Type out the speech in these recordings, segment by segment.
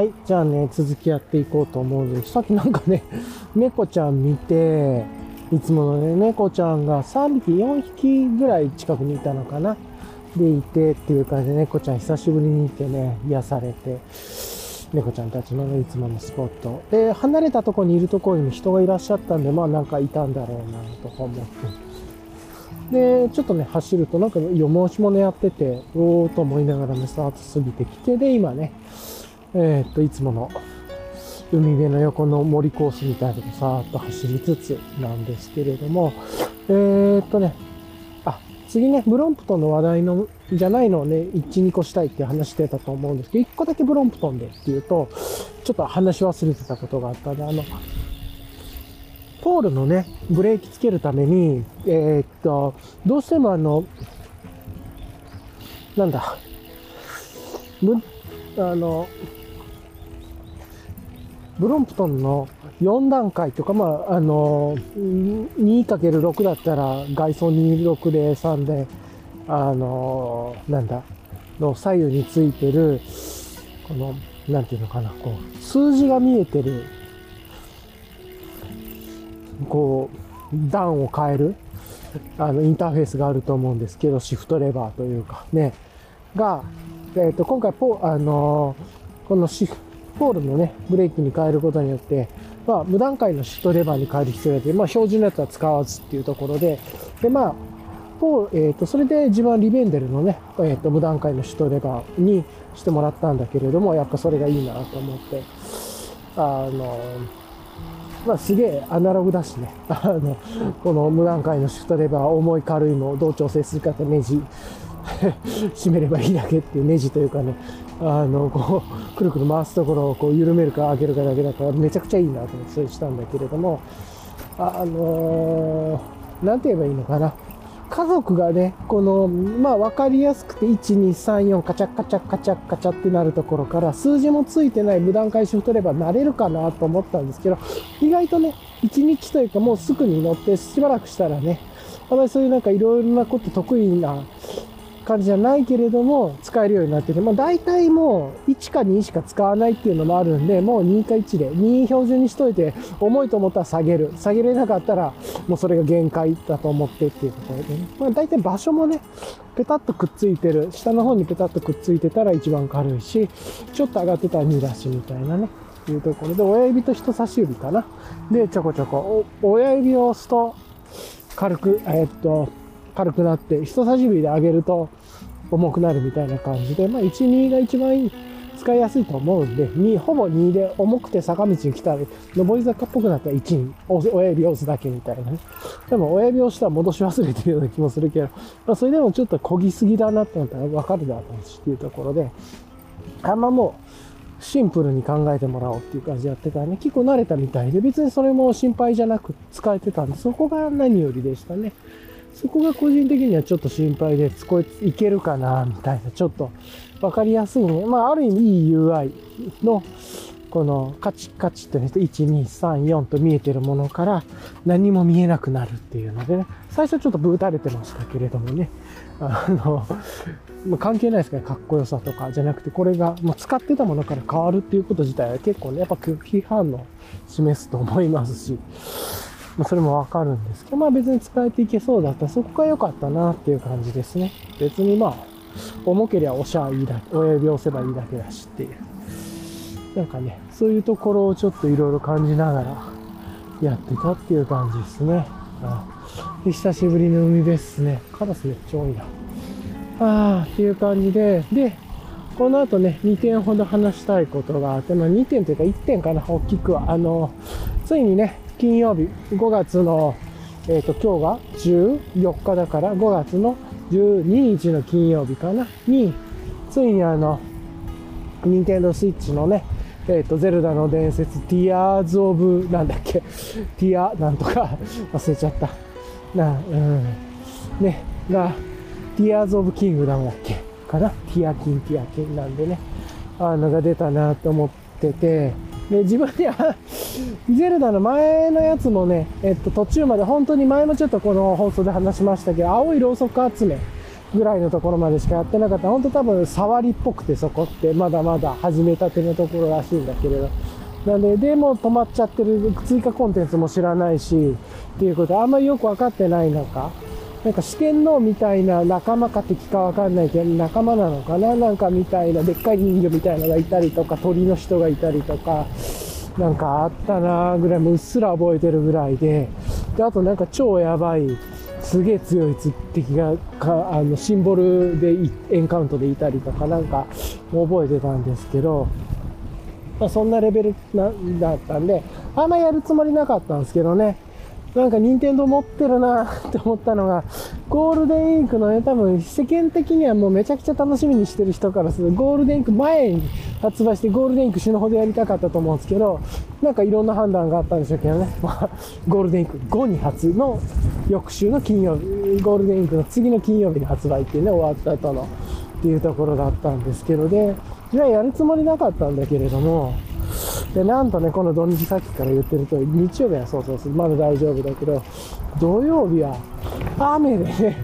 はい。じゃあね、続きやっていこうと思うんです。さっきなんかね、猫ちゃん見て、いつものね、猫ちゃんが3匹、4匹ぐらい近くにいたのかな？でいてっていう感じで猫ちゃん久しぶりにいてね、癒されて、猫ちゃんたちのね、いつものスポット。で、離れたとこにいるところにも人がいらっしゃったんで、まあなんかいたんだろうな、とか思って。で、ちょっとね、走るとなんかよ申し物やってて、おーと思いながらね、スタート過ぎてきて、で、今ね、え、っと、いつもの海辺の横の森コースみたいなとこさーっと走りつつなんですけれども、えー、っとね、あ、次ね、ブロンプトンの話題の、じゃないのをね、1、2個したいって話してたと思うんですけど、1個だけブロンプトンでっていうと、ちょっと話し忘れてたことがあったんで、あの、ポールのね、ブレーキつけるために、えー、っと、どうしてもあの、なんだ、あの、ブロンプトンの4段階とか、まあ、あの、2×6 だったら外装26で3で、あの、なんだ、の左右についてる、この、なんていうのかな、こう、数字が見えてる、こう、段を変える、あの、インターフェースがあると思うんですけど、シフトレバーというか、ね、が、えっ、ー、と、今回ポ、あの、このシフポールのね、ブレーキに変えることによって、まあ、無段階のシフトレバーに変える必要があって、まあ、標準のやつは使わずっていうところで、で、まあ、えっ、ー、と、それで自分はリベンデルのね、えっ、ー、と、無段階のシフトレバーにしてもらったんだけれども、やっぱそれがいいなと思って、あのまあ、すげえアナログだしね。あの、この無段階のシフトレバー、重い軽いのをどう調整するかってネジ 締めればいいだけっていうネジというかね、あの、こう、くるくる回すところをこう緩めるか上げるかだけだからめちゃくちゃいいなと思ってそれしたんだけれども、あのー、なんて言えばいいのかな。家族がね、この、まあ分かりやすくて、1、2、3、4、カチャカチャカチャカチャってなるところから、数字もついてない無段階シフトれば慣れるかなと思ったんですけど、意外とね、1日というかもうすぐに乗ってしばらくしたらね、あまりそういうなんかいろいろなこと得意な感じじゃないけれども、使えるようになってて、まあ大体もう1か2しか使わないっていうのもあるんで、もう2か1で、2標準にしといて、重いと思ったら下げる。下げれなかったら、もうそれが限界だと思ってっていうところでね。まあ大体場所もね、ペタッとくっついてる。下の方にペタッとくっついてたら一番軽いし、ちょっと上がってたら2だしみたいなね。いうところで、親指と人差し指かな。で、ちょこちょこ、親指を押すと、軽く、えー、っと、軽くなって、人差し指で上げると重くなるみたいな感じで、まあ、1、2が一番使いやすいと思うんで、2、ほぼ2で重くて坂道に来たら、上り坂っぽくなったら1に親指を押すだけみたいなね。でも親指を押したら戻し忘れてるような気もするけど、まあ、それでもちょっと漕ぎすぎだなって思ったらわかるだろうしっていうところで、あんまもう、シンプルに考えてもらおうっていう感じでやってたらね、結構慣れたみたいで、別にそれも心配じゃなく使えてたんで、そこが何よりでしたね。そこが個人的にはちょっと心配で、こいいけるかな、みたいな、ちょっと分かりやすいね。まあ、ある意味いい UI の、このカチカチとね、1、2、3、4と見えてるものから何も見えなくなるっていうのでね、最初ちょっとブーたれてましたけれどもね、あの、まあ、関係ないですかね、かっこよさとかじゃなくて、これが、まあ、使ってたものから変わるっていうこと自体は結構ね、やっぱ拒否反応示すと思いますし、まあ、それもわかるんですけど、まあ別に使えていけそうだったら、そこが良かったなっていう感じですね。別にまあ、重けりゃ押しゃいいだけ、親指押せばいいだけだしっていう。なんかね、そういうところをちょっといろいろ感じながらやってたっていう感じですね。で久しぶりの海ですね。カラスめっちゃ多いな。あーっていう感じで、で、この後ね、2点ほど話したいことがあって、まあ2点というか1点かな、大きくは。あの、ついにね、金曜日、5月の、えっ、ー、と、今日が14日だから、5月の12日の金曜日かな、に、ついにあの、ニンテンドースイッチのね、えっ、ー、と、ゼルダの伝説、ティアーズ・オブ、なんだっけ、ティア、なんとか 忘れちゃった。な、うん。ね、が、ティアーズ・オブ・キングダムだっけかなティアキン、ティアキンなんでね、あのが出たなと思ってて、で、自分ではゼルダの前のやつもね、えっと、途中まで本当に前もちょっとこの放送で話しましたけど、青いろうそく集めぐらいのところまでしかやってなかった。本当多分触りっぽくてそこってまだまだ始めたてのところらしいんだけれど。なんで、でも止まっちゃってる追加コンテンツも知らないし、っていうことあんまりよくわかってない中、なんか四天王みたいな仲間か敵かわかんないけど、仲間なのかな？なんかみたいな、でっかい人魚みたいなのがいたりとか、鳥の人がいたりとか、なんかあったなぐらい、もうっすら覚えてるぐらいで、で、あとなんか超やばい、すげえ強い敵がかあのシンボルでエンカウントでいたりとかなんか覚えてたんですけど、まあ、そんなレベルなだったんであんまやるつもりなかったんですけどね。なんか任天堂持ってるなって思ったのが、ゴールデンウィークのね、多分世間的にはもうめちゃくちゃ楽しみにしてる人からするとゴールデンウィーク前に発売してゴールデンウィーク死ぬほどやりたかったと思うんですけど、なんかいろんな判断があったんでしょうけどね、まあ、ゴールデンウィーク後に発の翌週の金曜日、ゴールデンウィークの次の金曜日に発売っていうね、終わった後のっていうところだったんですけど、で、じゃあやるつもりなかったんだけれども、で、なんとね、この土日さっきから言ってると日曜日はそうそうそう、まだ大丈夫だけど、土曜日は雨でね、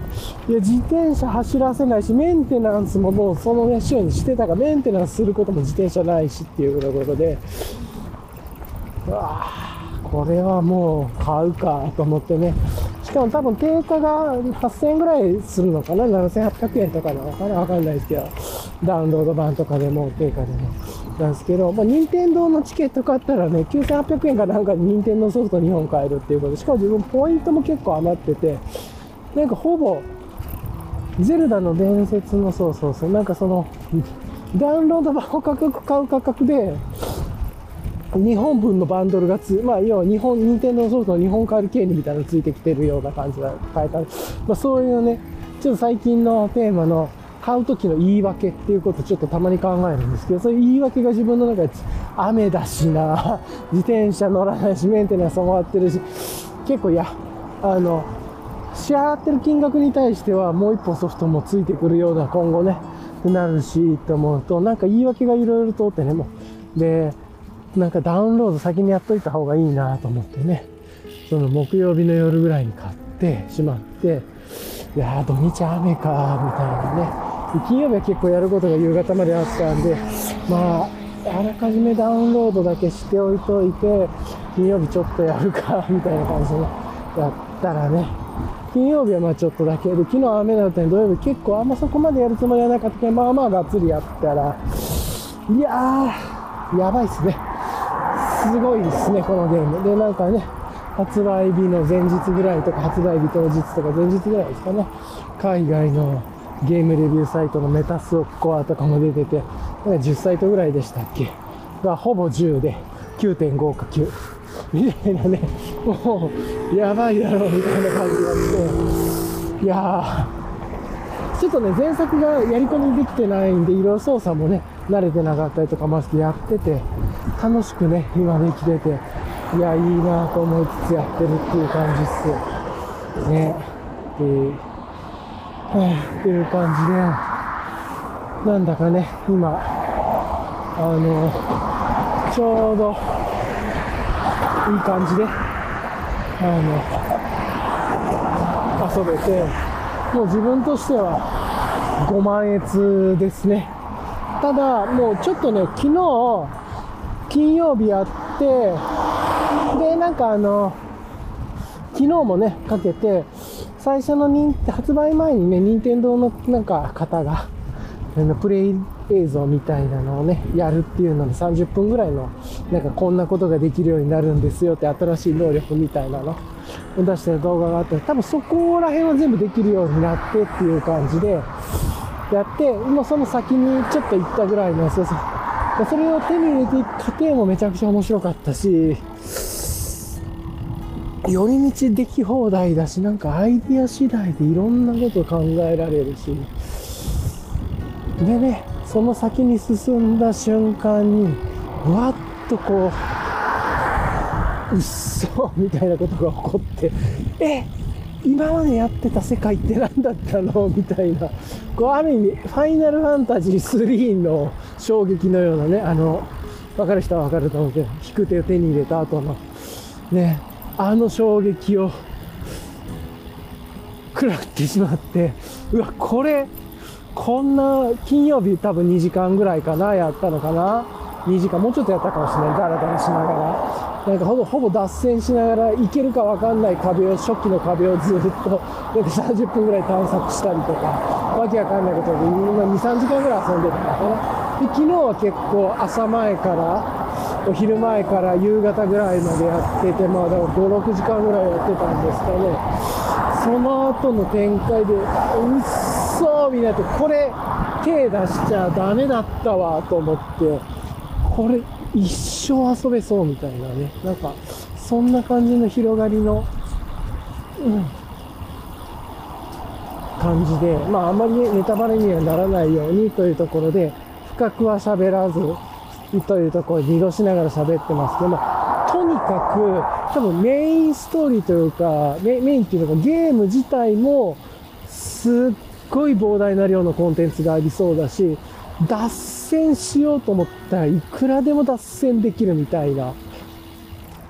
いや、自転車走らせないし、メンテナンスももうそのね、週にしてたから、メンテナンスすることも自転車ないしっていうところで、うわこれはもう買うかと思ってね、しかも多分定価が8000円ぐらいするのかな ?7800 円とかなのかな？わかんないですけど、ダウンロード版とかでも定価でも。なんですけど、まあ、任天堂のチケット買ったらね、9800円かなんかで任天堂ソフト2本買えるっていうことで、しかも自分ポイントも結構余ってて、なんかほぼ、ゼルダの伝説の、そうそうそう、なんかその、ダウンロード版を価格買う価格で、日本分のバンドルがつ、まあ、要は日本、任天堂ソフトの日本買える権利みたいなのついてきてるような感じが変えた。まあ、そういうね、ちょっと最近のテーマの、買う時の言い訳っていうことをちょっとたまに考えるんですけど、そういう言い訳が自分の中で、雨だしな、自転車乗らないし、メンテナンス終わってるし、結構いや、あの、支払ってる金額に対してはもう一本ソフトもついてくるような今後ね、ってなるし、と思うと、なんか言い訳がいろいろ通ってね、もう。で、なんかダウンロード先にやっといた方がいいなと思ってね、その木曜日の夜ぐらいに買ってしまって、いや土日雨か、みたいなね。金曜日は結構やることが夕方まであったんで、まあ、あらかじめダウンロードだけしておいといて、金曜日ちょっとやるか、みたいな感じで、やったらね、金曜日はまあちょっとだけで、昨日雨だったんで土曜日結構あんまそこまでやるつもりはなかったけど、まあまあがっつりやったら、いやー、やばいっすね。すごいですね、このゲーム。で、なんかね、発売日の前日ぐらいとか、発売日当日とか前日ぐらいですかね、海外のゲームレビューサイトのメタスオコアとかも出てて、10サイトぐらいでしたっけ。がほぼ10で9.5か9。みたいなね、もう、やばいだろうみたいな感じがして、いやー、ちょっとね、前作がやり込みできてないんで、いろいろ操作もね、慣れてなかったりとかましてやってて、楽しくね、今できてて、いや、いいなと思いつつやってるっていう感じっす。ね。でっていう感じで、なんだかね、今、あの、ちょうど、いい感じで、あの、遊べて、もう自分としては、5万円ですね。ただ、もうちょっとね、昨日、金曜日やって、なんかあの、昨日もね、かけて、最初の発売前にね、任天堂のなんか方が、プレイ映像みたいなのをね、やるっていうので30分ぐらいの、なんかこんなことができるようになるんですよって新しい能力みたいなのを出してる動画があって、多分そこら辺は全部できるようになってっていう感じで、やって、もうその先にちょっと行ったぐらいの、そうそう。それを手に入れていく過程もめちゃくちゃ面白かったし、寄り道でき放題だし、なんかアイディア次第でいろんなこと考えられるし、でね、その先に進んだ瞬間に、ふわっとこう、うっそみたいなことが起こって、え今までやってた世界って何だったの？みたいな、こうある意味、ファイナルファンタジー3の衝撃のようなね、あの、わかる人はわかると思うけど、引く手を手に入れた後の、ね、あの衝撃を食らってしまって、うわ、これ、こんな、金曜日多分2時間ぐらいかな、やったのかな？2時間、もうちょっとやったかもしれない。ダラダラしながら。なんかほぼほぼ脱線しながら行けるか分かんない壁を初期の壁をずっとなんか30分ぐらい探索したりとかわけわかんないことで今23時間ぐらい遊んでたのかなで昨日は結構朝前からお昼前から夕方ぐらいまでやっててまあだから56時間ぐらいやってたんですかね。その後の展開でうっそーみたいなこれ手出しちゃダメだったわと思ってこれ一生遊べそうみたいなね、なんか、そんな感じの広がりの、うん、感じで、まああんまりね、ネタバレにはならないようにというところで、深くは喋らず、というところで濁しながら喋ってますけども、とにかく、多分メインストーリーというか、メインっていうのがゲーム自体も、すっごい膨大な量のコンテンツがありそうだし、脱線しようと思ったらいくらでも脱線できるみたいな。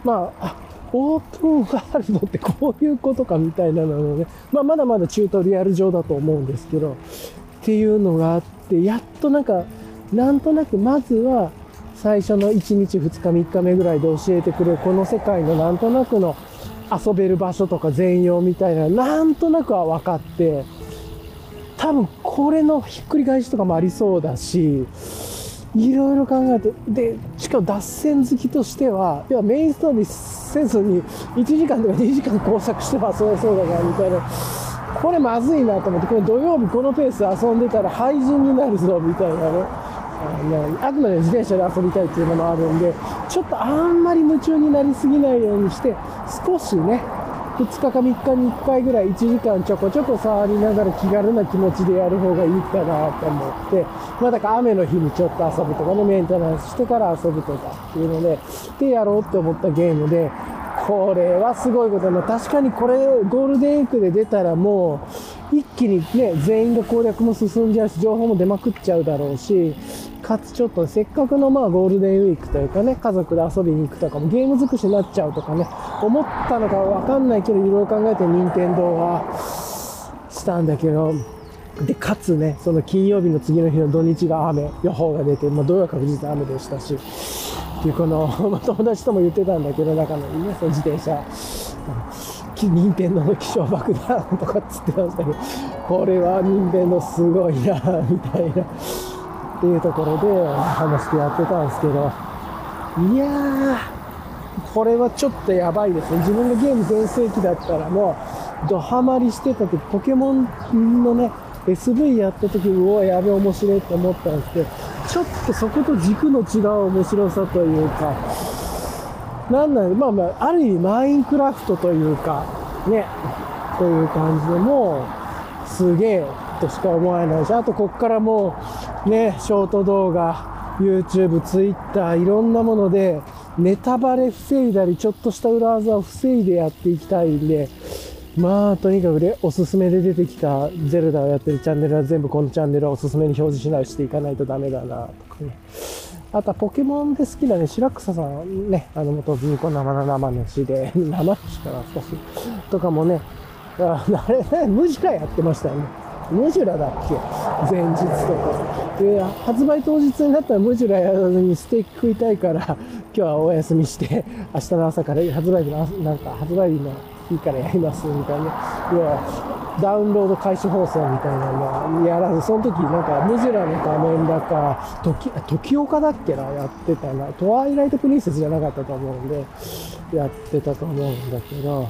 まあ、オープンワールドってこういうことかみたいなのをね、まあ、まだまだチュートリアル上だと思うんですけど、っていうのがあって、やっとなんか、なんとなくまずは最初の1日2日3日目ぐらいで教えてくれるこの世界のなんとなくの遊べる場所とか全容みたいな、なんとなくは分かって、多分これのひっくり返しとかもありそうだし、いろいろ考えて、で、しかも脱線好きとしては、要はメインストーリーせずに1時間とか2時間工作して遊べそうだからみたいな、これまずいなと思って、これ土曜日このペースで遊んでたら廃人になるぞみたいなね。あくまで自転車で遊びたいっていうのもあるんで、ちょっとあんまり夢中になりすぎないようにして、少しね、2日か3日に1回ぐらい1時間ちょこちょこ触りながら気軽な気持ちでやる方がいいかなと思って、まあだから雨の日にちょっと遊ぶとかね、メンテナンスしてから遊ぶとかっていうので、でやろうって思ったゲームで、これはすごいことな。確かにこれゴールデンウィークで出たらもう一気にね、全員が攻略も進んじゃうし、情報も出まくっちゃうだろうし、かつちょっとせっかくのまあゴールデンウィークというかね、家族で遊びに行くとかもゲーム尽くしになっちゃうとかね、思ったのかわかんないけど、いろいろ考えて任天堂はしたんだけど、で、かつね、その金曜日の次の日の土日が雨、予報が出て、まあ、土曜は確実雨でしたし、っていうこの、まあ、友達とも言ってたんだけど、中のね、その自転車、任天堂の気象爆弾とかっつってましたけど、これは任天堂すごいな、みたいな。っていうところで話してやってたんですけど、いやー、これはちょっとやばいですね。自分がゲーム全盛期だったらもう、ドハマりしてた時、ポケモンのね、SV やった時、うお、やべ、面白いって思ったんですけど、ちょっとそこと軸の違う面白さというか、なんなんまあまあ、ある意味マインクラフトというか、ね、という感じでもう、すげえとしか思えないし、あとこっからもう、ね、ショート動画、YouTube、Twitter、いろんなもので、ネタバレ防いだり、ちょっとした裏技を防いでやっていきたいんで、まあ、とにかくね、おすすめで出てきたゼルダをやってるチャンネルは全部このチャンネルはおすすめに表示しないしていかないとダメだな、とかね。あとはポケモンで好きなね、白草さんね、あの元銀行生の生主で、生主かな、少し。とかもね、あれ、ムジカやってましたよね。ムジュラだっけ？前日とか。で、発売当日になったらムジュラやらずにステーキ食いたいから、今日はお休みして、明日の朝から発売日の、なんか発売日の日からやりますみたいな。要は、ダウンロード開始放送みたいなのやらず、その時なんかムジュラの画面だか、時、時岡だっけなやってたな。トワイライトプリンセスじゃなかったと思うんで、やってたと思うんだけど、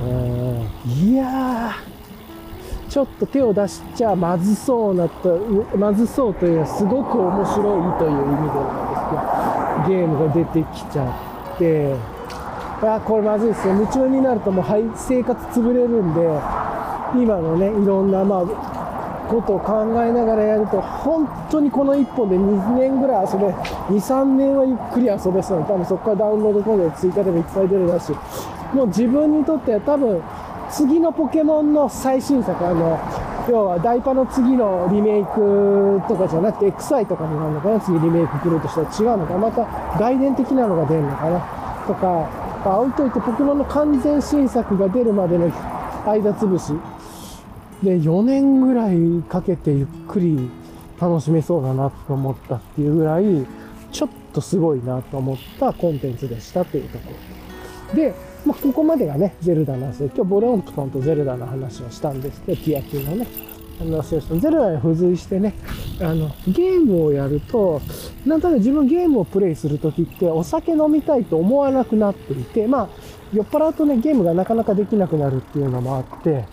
うんいやー、ちょっと手を出しちゃまずそうなと、まずそうというのはすごく面白いという意味でなんですけど、ゲームが出てきちゃって、あ、これまずいですよ。夢中になるともう生活潰れるんで、今のね、いろんな、まあ、ことを考えながらやると、本当にこの1本で2年ぐらい遊べ、2、3年はゆっくり遊べそう多分そこからダウンロードコードで追加でもいっぱい出るだし、もう自分にとっては多分、次のポケモンの最新作、あの、要はダイパの次のリメイクとかじゃなくて XI とかになるのかな？次リメイク来るとしたら違うのか？また外伝的なのが出るのかな？とか、置いといてポケモンの完全新作が出るまでの間潰し。で、4年ぐらいかけてゆっくり楽しめそうだなと思ったっていうぐらい、ちょっとすごいなと思ったコンテンツでしたというところ。で、まあ、ここまでがね、ゼルダなんですよ。今日ボレオンプトンとゼルダの話をしたんですけど、ティア2のね、話をした。ゼルダに付随してね、あの、ゲームをやると、なんとなく自分ゲームをプレイするときってお酒飲みたいと思わなくなっていて、まあ、酔っ払うとね、ゲームがなかなかできなくなるっていうのもあって、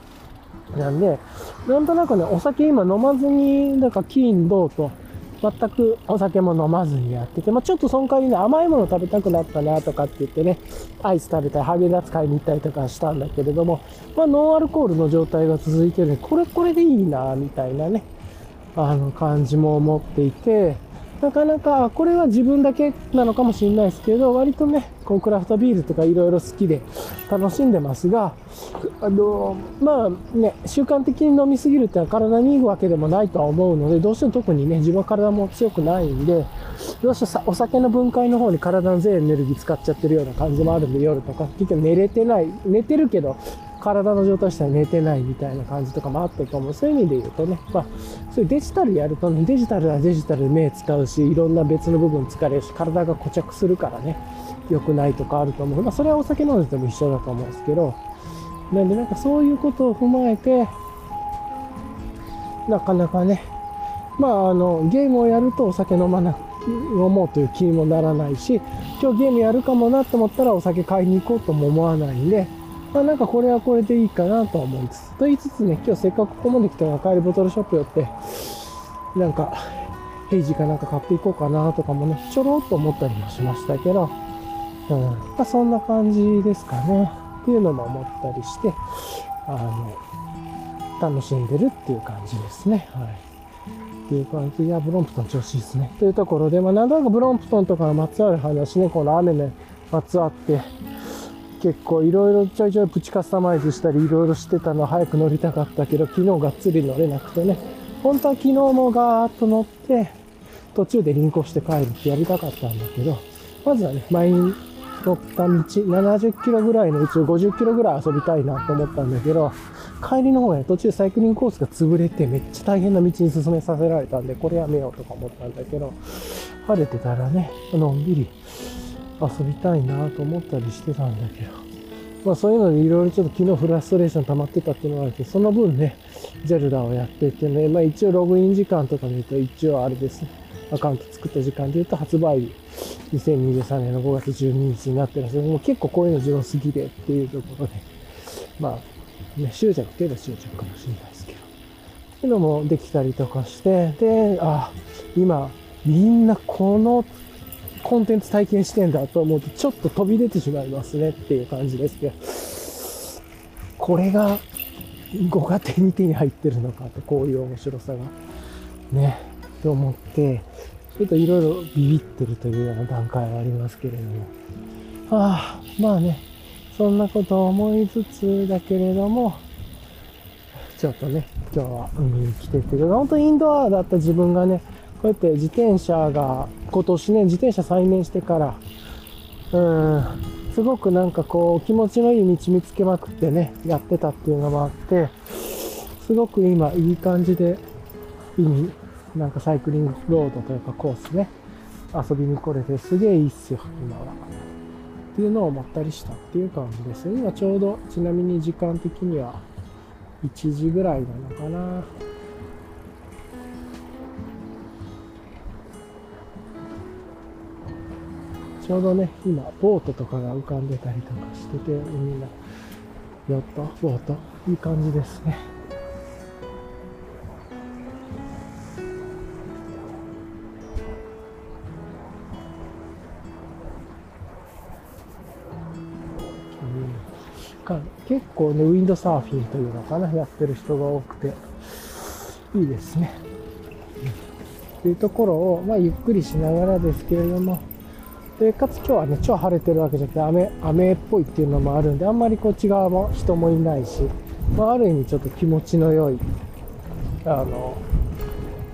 なんで、なんとなくね、お酒今飲まずに、なんか金、銅と、全くお酒も飲まずにやってて、まあ、ちょっとその代わりね、甘いもの食べたくなったなとかって言ってね、アイス食べたり、ハゲンダツ買いに行ったりとかしたんだけれども、まあ、ノンアルコールの状態が続いてね、これこれでいいな、みたいなね、あの感じも思っていて、なかなか、これは自分だけなのかもしれないですけど、割とね、こうクラフトビールとかいろいろ好きで楽しんでますが、あの、まあね、習慣的に飲みすぎるっては体にいいわけでもないとは思うので、どうしても特にね、自分は体も強くないんで、どうしてもお酒の分解の方に体の全エネルギー使っちゃってるような感じもあるんで、夜とか、結局寝れてない、寝てるけど、体の状態としては寝てないみたいな感じとかもあったと思う。そういう意味で言うとね、まあ、そういうデジタルやるとね、デジタルはデジタルで目使うし、いろんな別の部分疲れるし、体が固着するからね、良くないとかあると思う。まあ、それはお酒飲んでても一緒だと思うんですけど、なんでなんかそういうことを踏まえて、なかなかね、まああの、ゲームをやるとお酒飲まな、飲もうという気にもならないし、今日ゲームやるかもなと思ったらお酒買いに行こうとも思わないんで、まあなんかこれはこれでいいかなとは思いつつ。と言いつつね、今日せっかくここまで来たら帰りボトルショップ寄って、なんか、ヘイジかなんか買っていこうかなとかもね、ちょろっと思ったりもしましたけど、うん。まあそんな感じですかね。っていうのも思ったりして、あの、楽しんでるっていう感じですね。はい。っていう感じ、いや、ブロンプトン調子いいですね。というところで、まあなんとなくブロンプトンとかまつわる話ね、この雨ね、まつわって、結構いろいろちょいちょいプチカスタマイズしたりいろいろしてたの早く乗りたかったけど、昨日がっつり乗れなくてね。本当は昨日もガーッと乗って、途中で輪行して帰るってやりたかったんだけど、まずはね、前に乗った道、70キロぐらいのうち50キロぐらい遊びたいなと思ったんだけど、帰りの方ね、途中サイクリングコースが潰れてめっちゃ大変な道に進めさせられたんで、これやめようとか思ったんだけど、晴れてたらね、のんびり遊びたいなと思ったりしてたんだけど、まあそういうのでいろいろちょっと昨日フラストレーション溜まってたっていうのがあるけど、その分ね、ゼルダをやっててね、まあ一応ログイン時間とかで言うと一応あれですね、アカウント作った時間で言うと発売日、2023年の5月12日になってるんですけど、もう結構こういうの自分好きでっていうところで、まあ、ね、執着っていうのは執着かもしれないですけど、っていうのもできたりとかして、で、あ、今、みんなこのコンテンツ体験してんだと思うと、ちょっと飛び出てしまいますねっていう感じですけど、これがご家庭に手に入ってるのかと、こういう面白さが。ね、と思って、ちょっといろいろビビってるというような段階はありますけれども。ああ、まあね、そんなことを思いつつだけれども、ちょっとね、今日は海に来てて、本当インドアだった自分がね、こうやって自転車が今年ね、自転車再燃してから、うん、すごくなんかこう気持ちのいい道見つけまくってね、やってたっていうのもあって、すごく今いい感じで、いい、なんかサイクリングロードというかコースね、遊びに来れてすげえいいっすよ、今は。っていうのを思ったりしたっていう感じです。今ちょうど、ちなみに時間的には1時ぐらいなのかな。ちょうどね、今、ボートとかが浮かんでたりとかしてて、みんな、ヨット、ボート、いい感じですね。結構ね、ウィンドサーフィンというのかな、やってる人が多くて、いいですね。というところを、まあ、ゆっくりしながらですけれども、で、かつ今日はね、超晴れてるわけじゃなくて、雨、雨っぽいっていうのもあるんで、あんまりこっち側も人もいないし、まあ、ある意味ちょっと気持ちの良い、あの、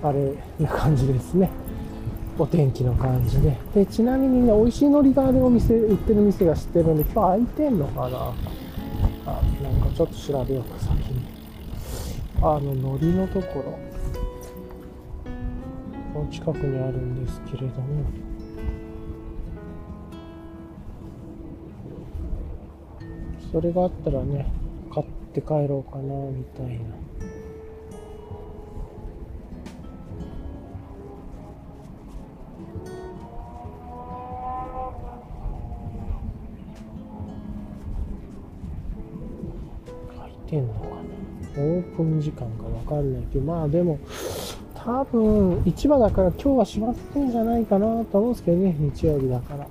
あれな感じですね。お天気の感じで。で、ちなみにね、美味しい海苔があるお店、売ってる店が知ってるんで、今日開いてんのかな？あ、なんかちょっと調べようか、先に。あの、のりのところ、この近くにあるんですけれども、それがあったらね、買って帰ろうかな、みたいな。書いてんのかなオープン時間がわかんないけど、まあでも、多分、市場だから今日は閉まってんじゃないかなと思うんですけどね、日曜日だから。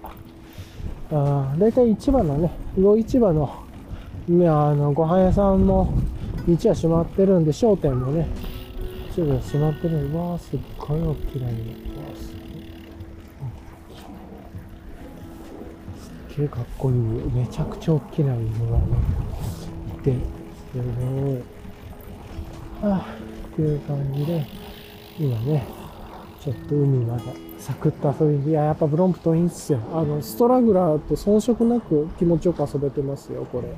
あだいたい市場のね、魚市場の、ね、あの、ご飯屋さんも、道は閉まってるんで、商店もね、一部閉まってるんで、わー、すっごい大きな家。わーすっげえかっこいい。めちゃくちゃ大きな犬がね、いて、すごい。あっていう感じで、今ね、ちょっと海までサクッと遊びに、いや、やっぱブロンプトンいいっすよ。あの、ストラグラーと遜色なく気持ちよく遊べてますよ、これ。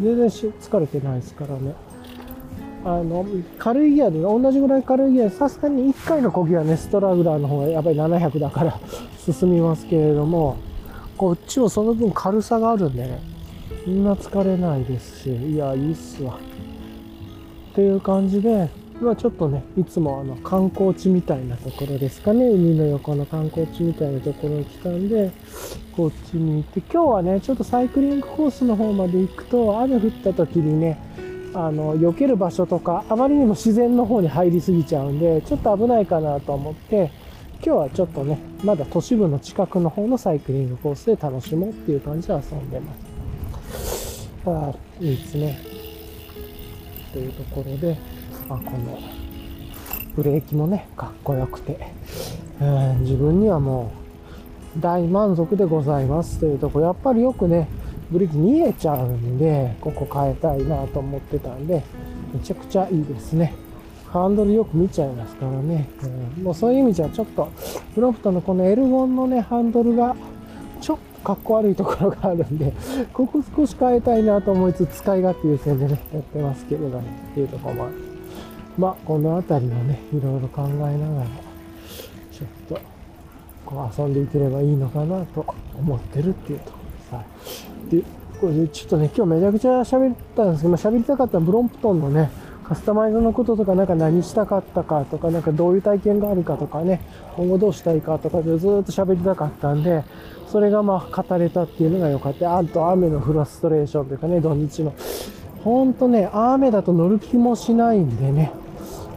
全然疲れてないですからね。あの、軽いギアで、同じぐらい軽いギアで、さすがに1回の漕ぎはね、ストラグラーの方がやっぱり700だから進みますけれども、こっちもその分軽さがあるんでね、みんな疲れないですし、いや、いいっすわ。っていう感じで、まあちょっとね、いつもあの観光地みたいなところですかね、海の横の観光地みたいなところに来たんで、こっちに行って、今日はね、ちょっとサイクリングコースの方まで行くと、雨降った時にね、あの、避ける場所とか、あまりにも自然の方に入りすぎちゃうんで、ちょっと危ないかなと思って、今日はちょっとね、まだ都市部の近くの方のサイクリングコースで楽しもうっていう感じで遊んでます。ああ、いいですね。というところで、まあ、このブレーキもね、かっこよくて、えー自分にはもう大満足でございますというとこ、やっぱりよくね、ブレーキ見えちゃうんで、ここ変えたいなと思ってたんで、めちゃくちゃいいですね。ハンドルよく見ちゃいますからね。うんもうそういう意味じゃちょっと、プロフトのこのエルゴンのね、ハンドルが、ちょっとかっこ悪いところがあるんで、ここ少し変えたいなと思いつつ、使い勝手優先でね、やってますけれども、っていうところもある。まあ、この辺りをね、いろいろ考えながら、ちょっと、こう遊んでいければいいのかなと思ってるっていうところです。はい。で、これでちょっとね、今日めちゃくちゃ喋ったんですけど、まあ、喋りたかったのはブロンプトンのね、カスタマイズのこととか、なんか何したかったかとか、なんかどういう体験があるかとかね、今後どうしたいかとかでずっと喋りたかったんで、それがまあ語れたっていうのが良かった。あと雨のフラストレーションというかね、土日の。ほんとね、雨だと乗る気もしないんでね。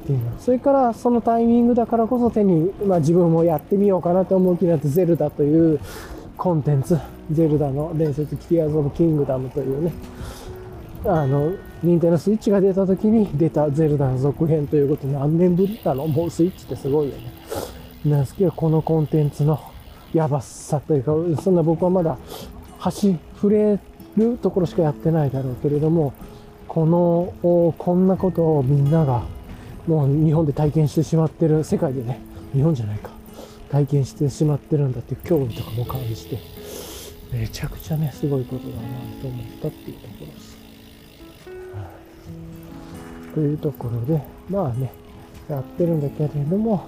ていうの。それからそのタイミングだからこそ手に、まあ、自分もやってみようかなと思う気になってゼルダというコンテンツ、ゼルダの伝説、キティアズ・オブ・キングダムというね、あの、ニンテンドスイッチが出た時に出たゼルダの続編ということ何年ぶりなの？もうスイッチってすごいよね。なんですけど、このコンテンツのやばさというか、そんな僕はまだ橋、触れるところしかやってないだろうけれども、この、こんなことをみんながもう日本で体験してしまってる、世界でね、日本じゃないか、体験してしまってるんだっていう興味とかも感じて、めちゃくちゃね、すごいことだなと思ったっていうところです。というところで、まあね、やってるんだけれども、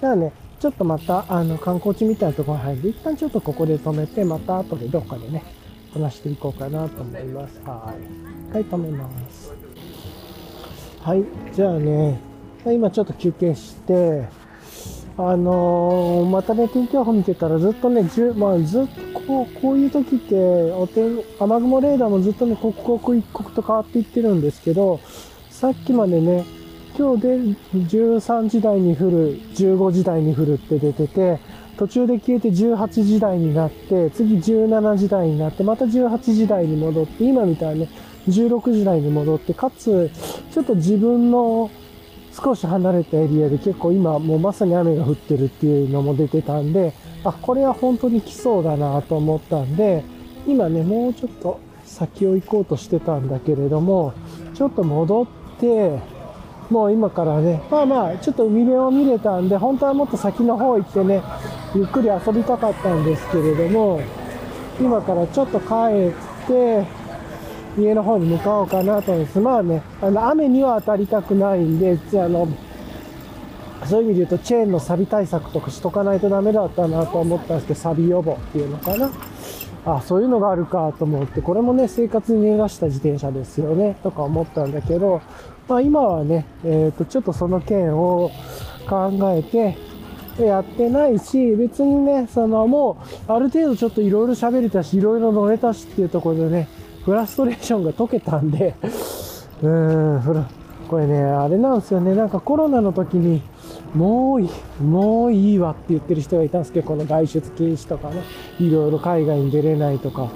じゃあね、ちょっとまた、あの、観光地みたいなところに入るんで、一旦ちょっとここで止めて、また後でどっかでね、話していこうかなと思います。はい。はい、止めます。はい、じゃあね、今ちょっと休憩して、あのーまたね、天気予報見てたらずっとね、じゅまあ、ずっとこう、こういう時って、お天、雨雲レーダーもずっとね、刻々一刻と変わっていってるんですけど、さっきまでね、今日で13時台に降る、15時台に降るって出てて、途中で消えて18時台になって、次17時台になって、また18時台に戻って、今みたいにね、16時台に戻って、かつ、ちょっと自分の少し離れたエリアで結構今もうまさに雨が降ってるっていうのも出てたんで、あ、これは本当に来そうだなと思ったんで、今ね、もうちょっと先を行こうとしてたんだけれども、ちょっと戻って、もう今からね、まあまあ、ちょっと海辺を見れたんで、本当はもっと先の方行ってね、ゆっくり遊びたかったんですけれども、今からちょっと帰って、家の方に向かおうかなと思います。まあね、あの、雨には当たりたくないんで、あの、そういう意味で言うと、チェーンの錆対策とかしとかないとダメだったなと思ったんですけど、錆予防っていうのかな。あ、そういうのがあるかと思って、これもね、生活に逃がした自転車ですよね、とか思ったんだけど、まあ今はね、えっ、ー、と、ちょっとその件を考えて、やってないし、別にね、そのもう、ある程度ちょっといろいろ喋れたし、いろいろ乗れたしっていうところでね、フラストレーションが解けたんで、うーん、これね、あれなんですよね、なんかコロナの時に、もういい、もういいわって言ってる人がいたんですけど、この外出禁止とかね、いろいろ海外に出れないとか。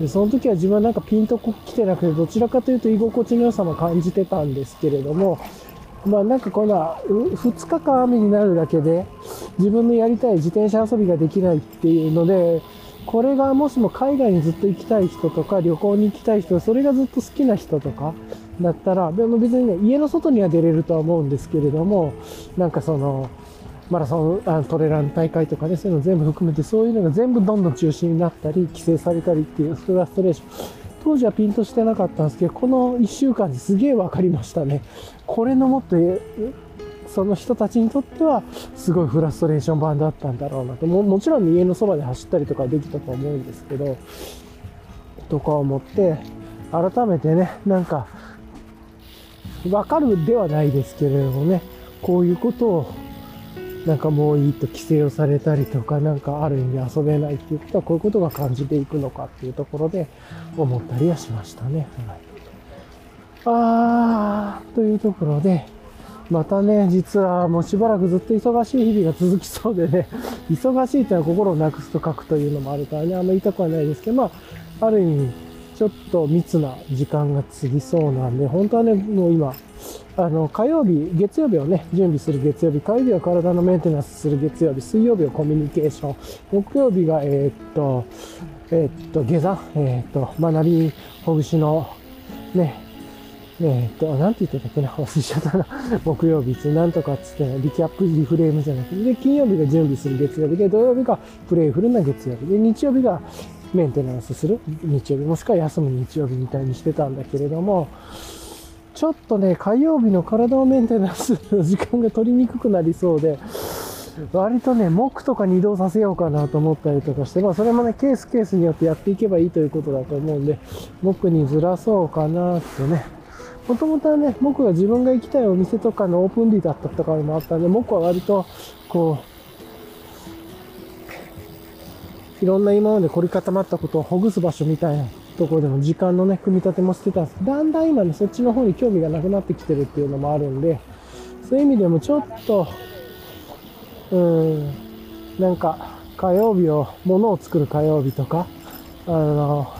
で、その時は自分はなんかピンと来てなくて、どちらかというと居心地の良さも感じてたんですけれども、まあなんかこの2日間雨になるだけで自分のやりたい自転車遊びができないっていうので、これがもしも海外にずっと行きたい人とか旅行に行きたい人、それがずっと好きな人とかだったら、でも別にね、家の外には出れるとは思うんですけれども、なんかその、マラソン、あのトレラン大会とかね、そういうの全部含めて、そういうのが全部どんどん中止になったり、規制されたりっていうフラストレーション。当時はピンとしてなかったんですけど、この1週間ですげえ分かりましたね。これのもっと、その人たちにとっては、すごいフラストレーション版だったんだろうなと。ももちろん家のそばで走ったりとかできたと思うんですけど、とか思って、改めてね、なんか、わかるではないですけれどもね、こういうことをなんかもういいと規制をされたりとか、なんかある意味遊べないっていうことは、こういうことが感じていくのかっていうところで思ったりはしましたね。はい、あー、というところで、またね、実はもうしばらくずっと忙しい日々が続きそうでね、忙しいっていうのは心をなくすと書くというのもあるからね、あんま言いたくはないですけど、まあ、ある意味、ちょっと密な時間が過ぎそうなんで、本当はね、もう今、あの、火曜日、月曜日をね、準備する月曜日、火曜日は体のメンテナンスする月曜日、水曜日はコミュニケーション、木曜日が、えー、っと、えー、っと、下山、えー、っと、学びほぐしの、ね、えっと、なんて言ってたっけな、忘れちゃったな。木曜日、なんとかっつって、リキャップリフレームじゃなくて、で、金曜日が準備する月曜日で、土曜日がプレイフルな月曜日で、日曜日がメンテナンスする日曜日、もしくは休む日曜日みたいにしてたんだけれども、ちょっとね、火曜日の体をメンテナンスの時間が取りにくくなりそうで、割とね、木とかに移動させようかなと思ったりとかして、まあそれもね、ケースケースによってやっていけばいいということだと思うんで、木にずらそうかなってね。もともとはね、木が自分が行きたいお店とかのオープンリーだったとかもあったんで、木は割と、こう、いろんな今まで凝り固まったことをほぐす場所みたいなところでも時間のね、組み立てもしてたんです。だんだん今ね、そっちの方に興味がなくなってきてるっていうのもあるんで、そういう意味でもちょっと、うん、なんか、火曜日を、物を作る火曜日とか、あの、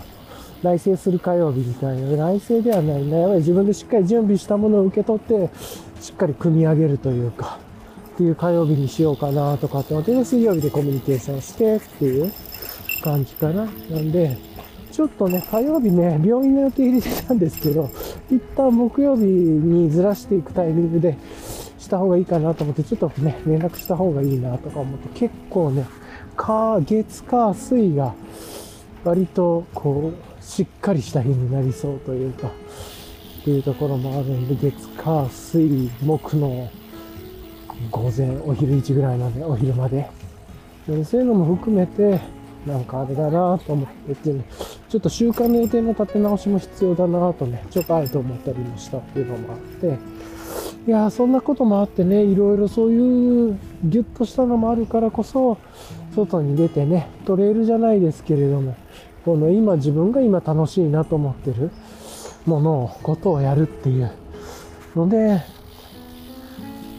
内省する火曜日みたいな、内省ではないね。やっぱり自分でしっかり準備したものを受け取って、しっかり組み上げるというか、っていう火曜日にしようかなとかって思って、水曜日でコミュニケーションしてっていう感じかな。なんで、ちょっとね、火曜日ね、病院の予定入れてたんですけど、一旦木曜日にずらしていくタイミングでした方がいいかなと思って、ちょっとね、連絡した方がいいなとか思って、結構ね、火、月、火、水が、割と、こう、しっかりした日になりそうというか、っていうところもあるんで、月、火、水、木の午前、お昼1ぐらいまで、お昼まで。そういうのも含めて、なんかあれだなと思ってて、ね、ちょっと週間の予定の立て直しも必要だなとね、ちょっとあると思ったりもしたっていうのもあって、いやそんなこともあってね、いろいろそういうギュッとしたのもあるからこそ、外に出てね、トレイルじゃないですけれども、この今自分が今楽しいなと思ってるものを、ことをやるっていう。ので、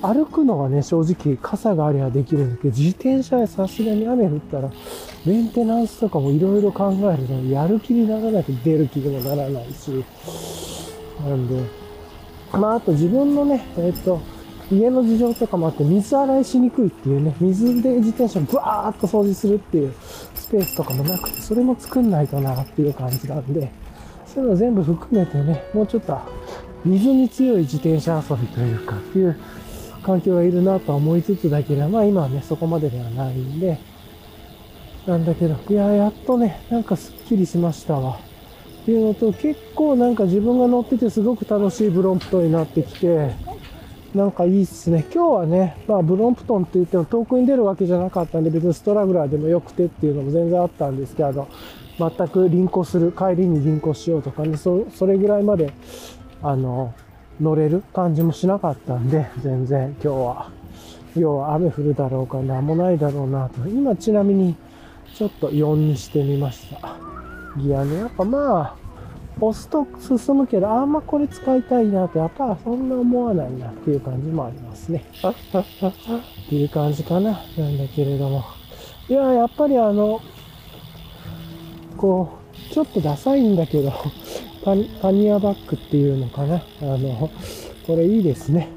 歩くのはね、正直傘がありゃできるんだけ。ど、自転車はさすがに雨降ったら、メンテナンスとかもいろいろ考えると、やる気にならなく出る気にもならないし、なんで、まあ、あと自分のね、えっ、と、家の事情とかもあって、水洗いしにくいっていうね、水で自転車をブワーっと掃除するっていうスペースとかもなくて、それも作んないとなっていう感じなんで、そういうの全部含めてね、もうちょっと水に強い自転車遊びというか、っていう環境がいるなとは思いつつだけど、まあ今はね、そこまでではないんで、なんだけど、いや、やっとね、なんかすっきりしましたわ。っていうのと、結構なんか自分が乗っててすごく楽しいブロンプトになってきて、なんかいいっすね。今日はね、まあブロンプトンって言っても遠くに出るわけじゃなかったんで、別にストラグラーでもよくてっていうのも全然あったんですけど、全く輪行する、帰りに輪行しようとかね、そそれぐらいまで、あの、乗れる感じもしなかったんで、全然今日は、要は雨降るだろうかなんもないだろうなと。今ちなみに、ちょっと4にしてみました。ギアね、やっぱまあ、押すと進むけど、あんまこれ使いたいなって、やっぱそんな思わないなっていう感じもありますね。っていう感じかな。なんだけれども。いや、やっぱりあの、こう、ちょっとダサいんだけど、パニパニアバッグっていうのかな。あの、これいいですね。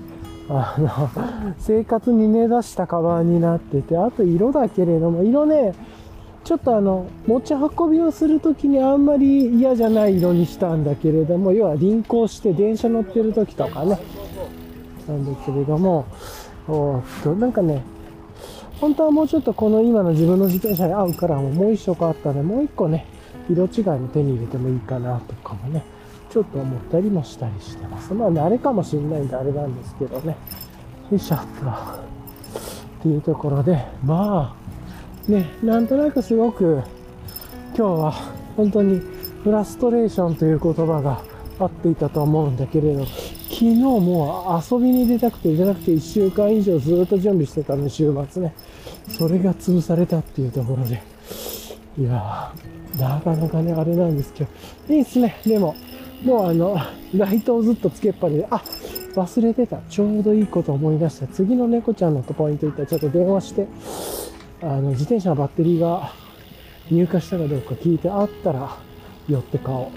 あの、生活に根ざしたカバンになってて、あと色だけれども、色ね、ちょっとあの、持ち運びをするときにあんまり嫌じゃない色にしたんだけれども、要は輪行して電車乗ってるときとかね、なんだけれども、お、なんかね、本当はもうちょっとこの今の自分の自転車に合うからももう一色あったので、もう一個ね、色違いも手に入れてもいいかなとかもね、ちょっと思ったりもしたりしてます。まあ、慣れかもしれないんであれなんですけどね。よいしょっと。っていうところで、まあ、ね、なんとなくすごく、今日は本当にフラストレーションという言葉が合っていたと思うんだけれど、昨日もう遊びに出たくてじゃなくて1週間以上ずっと準備してたの、週末ね。それが潰されたっていうところで。いやー、なかなかね、あれなんですけど。いいっすね。でも、もうあの、ライトをずっとつけっぱりで、あ、忘れてた。ちょうどいいこと思い出した。次の猫ちゃんのとポイント行ったらちょっと電話して、あの、自転車のバッテリーが入荷したかどうか聞いてあったら寄って買お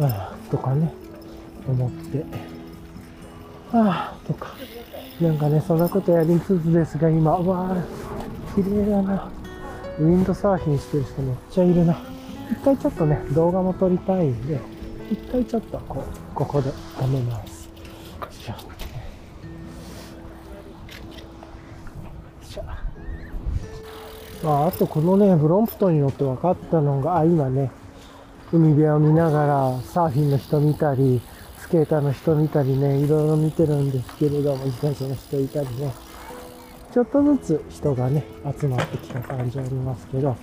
う。あ、とかね、思って。ああ、とか。なんかね、そんなことやりつつですが、今、うわあ、綺麗だな。ウィンドサーフィンしてる人めっちゃいるな。一回ちょっとね、動画も撮りたいんで、一回ちょっとこう、ここで止めます。まあ、あとこのね、ブロンプトンに乗って分かったのが、あ、今ね、海辺を見ながらサーフィンの人見たり、スケーターの人見たりね、いろいろ見てるんですけれども、自転車の人いたりね、ちょっとずつ人がね、集まってきた感じありますけど、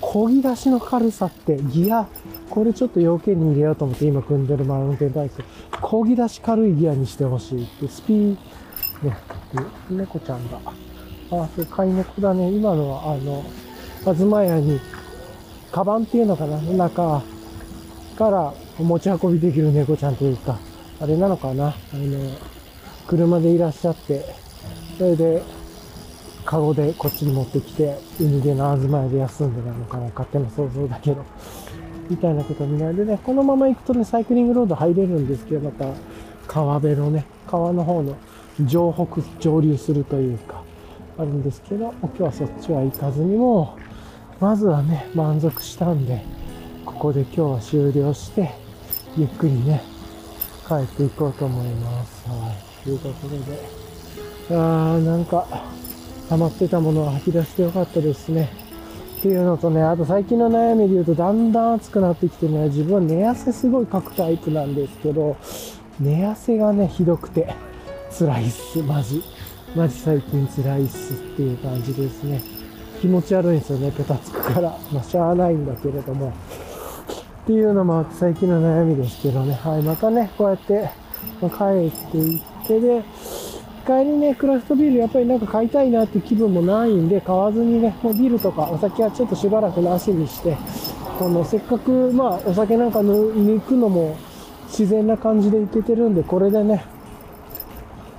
漕ぎ出しの軽さってギア、これちょっと要件に入れようと思って今組んでるマウンテンバイク、漕ぎ出し軽いギアにしてほしいって、スピー、ね、猫ちゃんが。あ、それ飼い猫だね。今のはあの、あずまやに、カバンっていうのかな？中から持ち運びできる猫ちゃんというか、あれなのかな？あの、車でいらっしゃって、それで、カゴでこっちに持ってきて、海辺の東屋で休んでなのかな、勝手な想像だけど。みたいなことになるでね、このまま行くとね、サイクリングロード入れるんですけど、また川辺のね、川の方の上北、上流するというか、あるんですけど、今日はそっちは行かずにも、まずはね、満足したんで、ここで今日は終了して、ゆっくりね、帰っていこうと思います。はい。というころで、あー、なんか、溜まってたものは吐き出してよかったですね。っていうのとね、あと最近の悩みで言うと、だんだん暑くなってきてね、自分は寝汗すごいかくタイプなんですけど、寝汗がね、ひどくて、辛いっす、マジ。マジ最近辛いっすっていう感じですね。気持ち悪いんですよね、ペタつくから。まあ、しゃあないんだけれども。っていうのも最近の悩みですけどね。はい、またね、こうやって、ま帰っていってで、帰りね、クラフトビールやっぱりなんか買いたいなって気分もないんで、買わずにね、もうビールとかお酒はちょっとしばらくなしにして、このせっかく、まあ、お酒なんか抜くのも自然な感じでいけてるんで、これでね、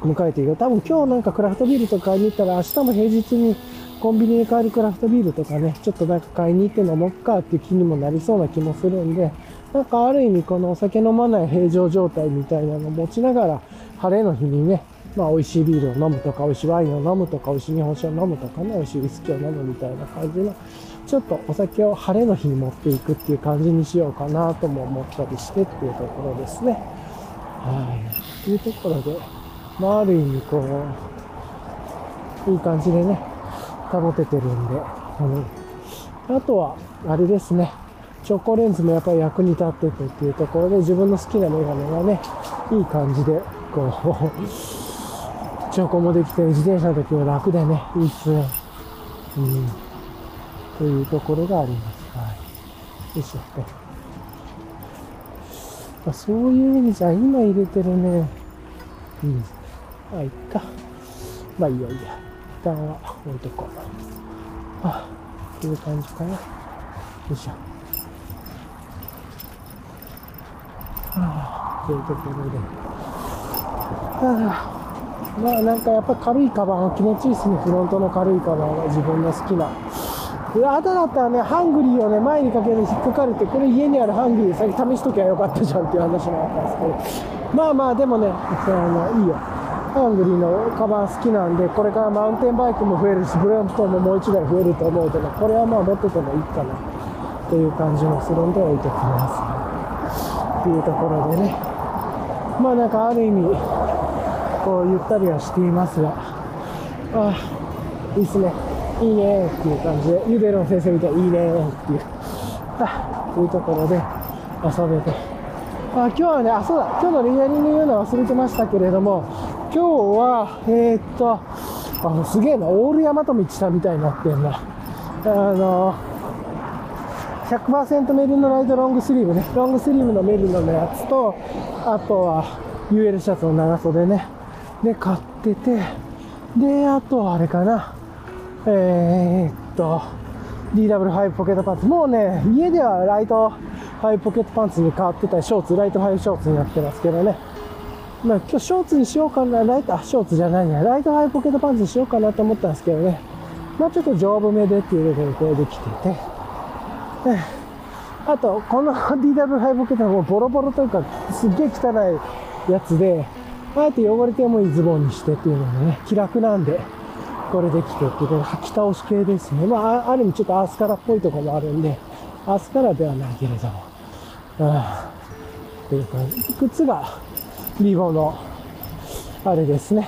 迎えていく。多分今日なんかクラフトビールとか買いに行ったら、明日も平日にコンビニで買えるクラフトビールとかね、ちょっとなんか買いに行って飲もっかっていう気にもなりそうな気もするんで、なんかある意味このお酒飲まない平常状態みたいなのを持ちながら、晴れの日にね、まあ、美味しいビールを飲むとか、美味しいワインを飲むとか、美味しい日本酒を飲むとかね、美味しいウイスキーを飲むみたいな感じの、ちょっとお酒を晴れの日に持っていくっていう感じにしようかなとも思ったりしてっていうところですね。はい。というところで、まあ、ある意味こう、いい感じでね、保ててるんで、あの、あとは、あれですね、チョコレンズもやっぱり役に立っててっていうところで自分の好きなメガネがね、いい感じで、こう、チョコもできて自転車の時は楽でね、いいっすね。うん。というところがあります。はい。よいしょ。まあ、そういう意味じゃ、今入れてるね、うん。まあ、いっか。まあ、いいやいいや。一旦は置いとこう。あ、こういう感じかな。よいしょ。はあ、というところで。はあ、まあなんかやっぱ軽いカバンは気持ちいいですね。フロントの軽いカバンは自分の好きな。で、あとだったらね、ハングリーをね、前にかける引っかかるって、これ家にあるハングリー先試しときゃよかったじゃんっていう話もあったんですけど。まあまあでもね、あの、いいよ。ハングリーのカバン好きなんで、これからマウンテンバイクも増えるし、ブラントンももう1台増えると思うけど、これはまあ持っててもいいかな、という感じのスロンで置いておきます、ね。というところでね。まあなんかある意味、こうゆったりはしていますが、ああ、いいっすね。いいねっていう感じで、ユベロン先生みたいにいいねっていう、あというところで遊べて。あ今日はね、あ、そうだ、今日のリアリング言うの忘れてましたけれども、今日は、えー、っと、あの、すげえな、オール大和道さんみたいになってんな。あの、100%メリノライトロングスリーブね、ロングスリーブのメリノのやつと、あとは UL シャツの長袖ね、で、買ってて、で、あとはあれかな、えー、っと、DW5 ポケットパンツ。もうね、家ではライトハイポケットパンツに変わってたり、ショーツ、ライトハイショーツになってますけどね。まあ今日ショーツにしようかな、ライト、あ、ショーツじゃないね。ライトハイポケットパンツにしようかなと思ったんですけどね。まあちょっと丈夫めでっていうレベルでできてて。あと、この DW ハイポケットはもうボロボロというか、すっげえ汚いやつで、あえて汚れてもいいズボンにしてっていうのもね、気楽なんで、これできてっていう、履き倒し系ですね。まあ、ある意味ちょっとアースカラーっぽいとこもあるんで、アースカラではないけれども。あというか、靴がリボの、あれですね。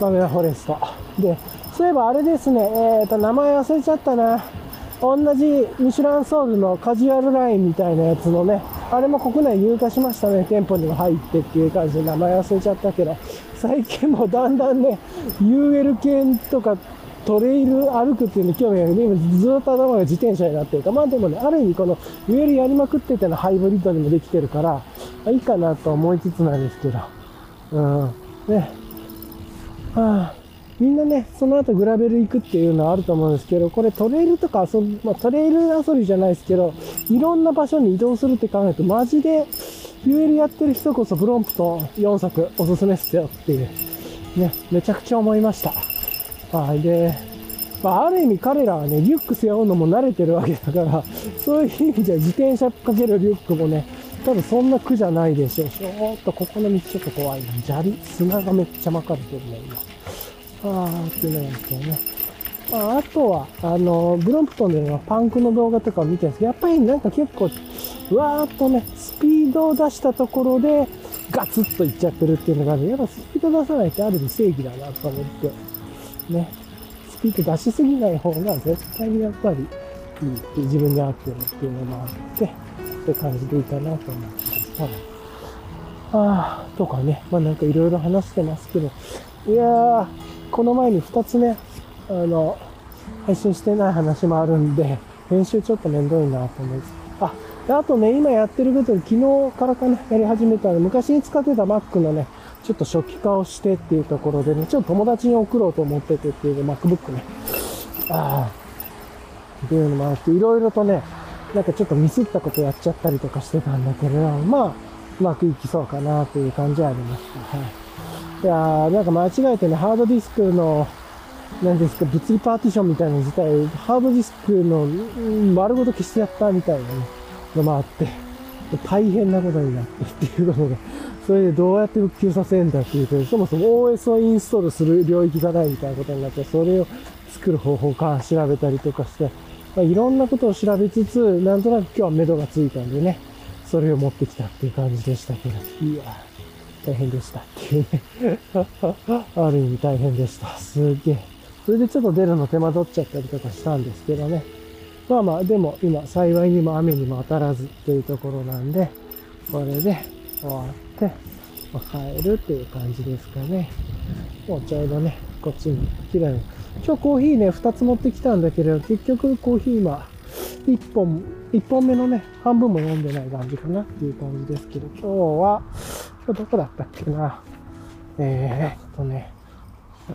バメラフォレスト。で、そういえばあれですね、えっ、ー、と、名前忘れちゃったな。同じミシュランソールのカジュアルラインみたいなやつのね、あれも国内入荷しましたね、店舗にも入ってっていう感じで名前忘れちゃったけど、最近もだんだんね、UL 系とかトレイル歩くっていうのに興味あるで、今ずっと頭が自転車になってるかまあでもね、ある意味この、ウェルやりまくっててのハイブリッドにもできてるから、いいかなと思いつつなんですけど、うん。ね。はあ、みんなね、その後グラベル行くっていうのはあると思うんですけど、これトレイルとか遊び、まあトレイル遊びじゃないですけど、いろんな場所に移動するって考えると、マジで、UL やってる人こそブロンプと4作おすすめっすよっていう、ね、めちゃくちゃ思いました。はい。で、まあ、ある意味彼らはね、リュック背負うのも慣れてるわけだから、そういう意味じゃ自転車かけるリュックもね、多分そんな苦じゃないでしょうし、おっと、ここの道ちょっと怖いな。砂利、砂がめっちゃ巻かれてるね、今。あーっていうのなんですよね。まあ、あとは、あの、ブロンプトンでのパンクの動画とかを見てるんですけど、やっぱりなんか結構、わーっとね、スピードを出したところで、ガツッといっちゃってるっていうのがあるやっぱスピード出さないってある意味正義だなと思って。ね、スピード出しすぎない方が絶対にやっぱりいいって自分で合ってるっていうのもあって、って感じでいいかなと思ってます。ああ、とかね、まあなんかいろいろ話してますけど、いやー、この前に2つね、あの、配信してない話もあるんで、編集ちょっとめんどいなと思います。あ、であとね、今やってることで昨日からかね、やり始めたの、昔に使ってた Mac のね、ちょっと初期化をしてっていうところでね、ちょっと友達に送ろうと思っててっていう MacBook ね。ああ。っていうのもあって、いろいろとね、なんかちょっとミスったことやっちゃったりとかしてたんだけれど、まあ、うまくいきそうかなという感じはありました。はい。いや、なんか間違えてね、ハードディスクの、何ですか、物理パーティションみたいなの自体、ハードディスクの丸ごと消してやったみたいな、のもあって、大変なことになってっていうのがそれでどうやって復旧させるんだっていうと、そもそも OS をインストールする領域がないみたいなことになって、それを作る方法か調べたりとかして、まあ、いろんなことを調べつつ、なんとなく今日は目処がついたんでね、それを持ってきたっていう感じでしたけど、いや大変でしたっていうね ある意味大変でした。すげえ。それでちょっと出るの手間取っちゃったりとかしたんですけどね。まあまあ、でも今、幸いにも雨にも当たらずというところなんで、これで終わって、まあ、帰るっていう感じですかね。もうちょうどね、こっちに来た今日コーヒーね、2つ持ってきたんだけど、結局コーヒー今、1本、1本目のね、半分も飲んでない感じかなっていう感じですけど、今日は、今日どこだったっけな。えー、っとね、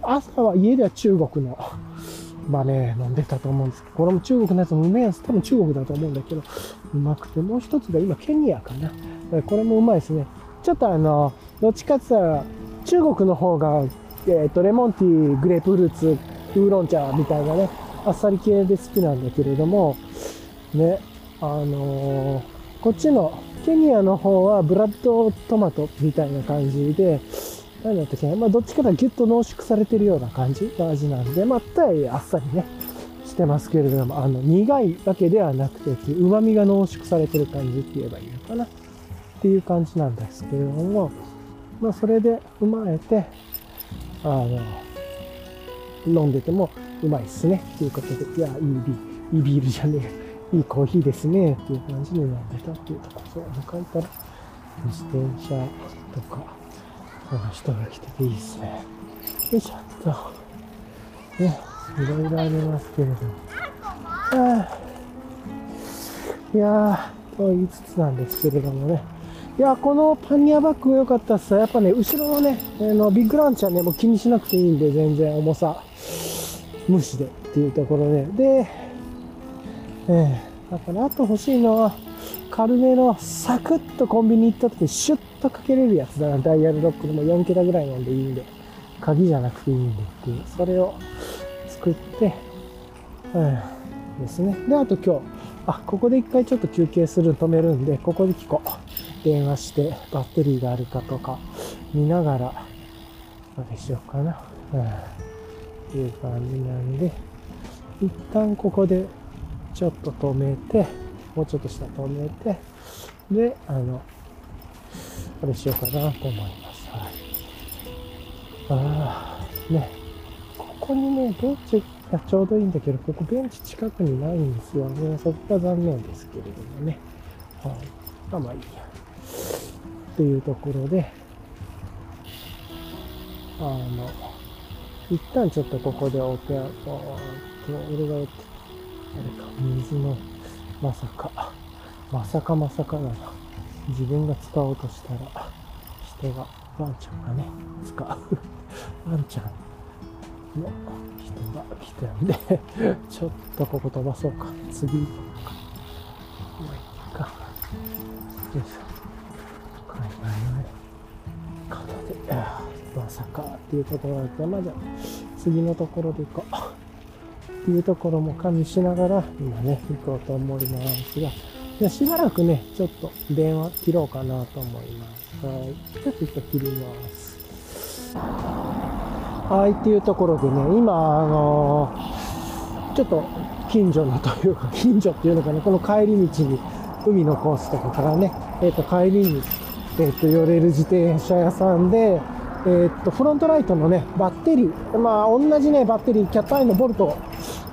朝は家では中国の、まあね、飲んでたと思うんですけど、これも中国のやつもうめえやつ、多分中国だと思うんだけど、うまくて、もう一つが今ケニアかな。これもうまいですね。ちょっとあの、どっちかって言ったら、中国の方が、えっ、ー、と、レモンティー、グレープフルーツ、ウーロン茶みたいなね、あっさり系で好きなんだけれども、ね、あのー、こっちのケニアの方はブラッドトマトみたいな感じで、何だったっけまあ、どっちかとギュッと濃縮されてるような感じの味なんで、まあ、あっさりね、してますけれども、あの、苦いわけではなくて、旨味が濃縮されてる感じって言えばいいのかな。っていう感じなんですけれども、まあ、それで踏まえて、あの、飲んでてもうまいっすね。っていうことで、いや、いいビール、いいビールじゃねえ。いいコーヒーですね。っていう感じで飲んでたっていうところ。そう、向かいから自転車とか、その人が来てていいっすね。よいしょっと。ね、いろいろありますけれども。あいやー、と言いつつなんですけれどもね。いや、このパニアバッグ良かったっす。やっぱね、後ろのね、あのビッグランチはね、もう気にしなくていいんで、全然重さ、無視でっていうところで。で、えー、だからあと欲しいのは、軽めのサクッとコンビニ行った時シュッとかけれるやつだな。ダイヤルロックでも4桁ぐらいなんでいいんで。鍵じゃなくていいんでっていう。それを作って、うん、ですね。で、あと今日、あ、ここで一回ちょっと休憩する、止めるんで、ここで聞こう。電話してバッテリーがあるかとか見ながら、どうでしようかな。うん。いう感じなんで、一旦ここでちょっと止めて、もうちょっと下止めて、で、あの、あれしようかなと思います。はい。ああ、ね。ここにね、ベンチがちょうどいいんだけど、ここベンチ近くにないんですよね。そこが残念ですけれどもね。はい。まあまあいいや。っていうところで、あの、一旦ちょっとここでお手、おっと、俺が、あれか、水の、まさか、まさかまさかだな。自分が使おうとしたら、人が、ワンちゃんがね、使う。ワンちゃんの人が来たんでちょっとここ飛ばそうか。次行こうか。まあいいか。よいしょ。まさかっていうところだったまだ次のところで行こう。っていうところも加味しながら、今ね、行こうと思いますが、じゃしばらくね、ちょっと電話切ろうかなと思います。はい。ちょっと一回切ります。はい、っていうところでね、今、あのー、ちょっと近所のというか、近所っていうのかな、この帰り道に、海のコースとかからね、えっ、ー、と、帰りにえっ、と、寄れる自転車屋さんで、えっ、と、フロントライトのね、バッテリー、まあ、同じね、バッテリー、キャットアイのボルト、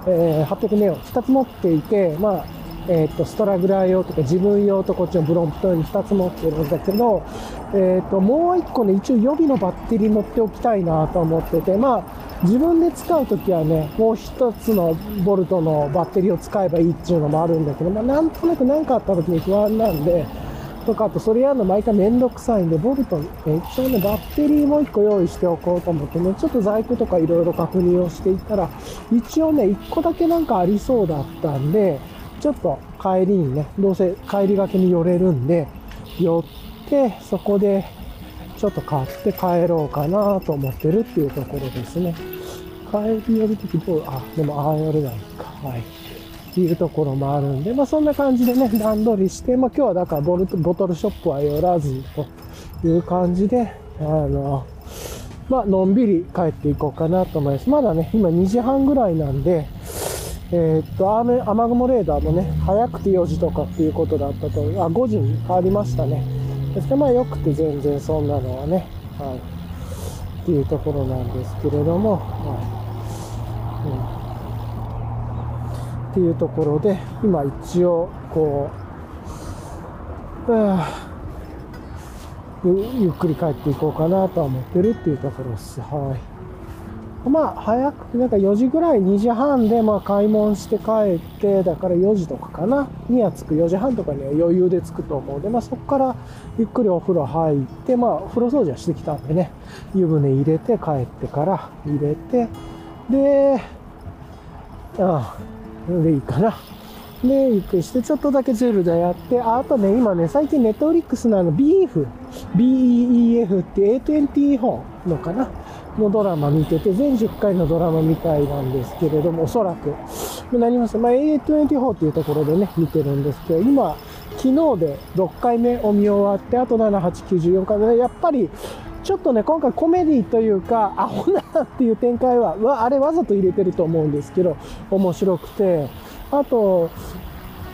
えー、800ネオ2つ持っていて、まあ、えっ、と、ストラグラー用とか自分用とこっちのブロンプトに2つ持ってるんだけど、えっ、と、もう1個ね、一応予備のバッテリー持っておきたいなと思ってて、まあ、自分で使うときはね、もう1つのボルトのバッテリーを使えばいいっていうのもあるんだけど、まあ、なんとなく何かあったときに不安なんで、とか、あとそれやるの毎回めんどくさいんで、ボルト、え一応ね、バッテリーも1個用意しておこうと思ってね、ちょっと在庫とかいろいろ確認をしていったら、一応ね、1個だけなんかありそうだったんで、ちょっと帰りにね、どうせ帰りがけに寄れるんで、寄って、そこでちょっと買って帰ろうかなと思ってるっていうところですね。帰り寄るときどう、あ、でも、ああ、寄れないか。はい。っていうところもあるんで、まあそんな感じでね、段取りして、まあ今日はだからボルトボトルショップは寄らずという感じで、あの、まあのんびり帰っていこうかなと思います。まだね、今2時半ぐらいなんで、えー、っと雨、雨雲レーダーもね、早くて4時とかっていうことだったと、あ、5時に変わりましたね。そしてまあ良くて全然そんなのはね、はい、っていうところなんですけれども、はい。うんっていうところで、今一応、こう、ゆっくり帰っていこうかなとは思ってるっていうところです。はい。まあ、早く、なんか4時ぐらい、2時半で、まあ、買い物して帰って、だから4時とかかな、には着く、4時半とかには余裕で着くと思うで、まあ、そこからゆっくりお風呂入って、まあお、風呂掃除はしてきたんでね、湯船入れて、帰ってから入れて、で、ああ、でいいかな。で、ゆっくりして、ちょっとだけゼルダやって、あとね、今ね、最近ネットフリックスのあの、ビーフ、BEEF って A20 本のかなのドラマ見てて、全10回のドラマみたいなんですけれども、おそらく、なります。まあ、A24 っていうところでね、見てるんですけど、今、昨日で6回目を見終わって、あと7、8、9、14回目で、やっぱり、ちょっとね、今回コメディというか、アホなっていう展開は、わ、あれわざと入れてると思うんですけど、面白くて、あと、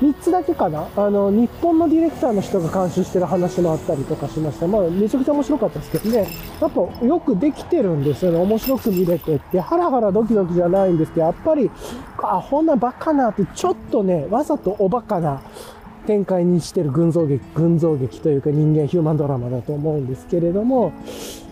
3つだけかな？あの、日本のディレクターの人が監修してる話もあったりとかしました。まあ、めちゃくちゃ面白かったですけどね。やっぱよくできてるんですよね。面白く見れてって。ハラハラドキドキじゃないんですけど、やっぱり、あ、ほんなバカなって、ちょっとね、わざとおバカな展開にしてる群像劇、群像劇というか人間ヒューマンドラマだと思うんですけれども、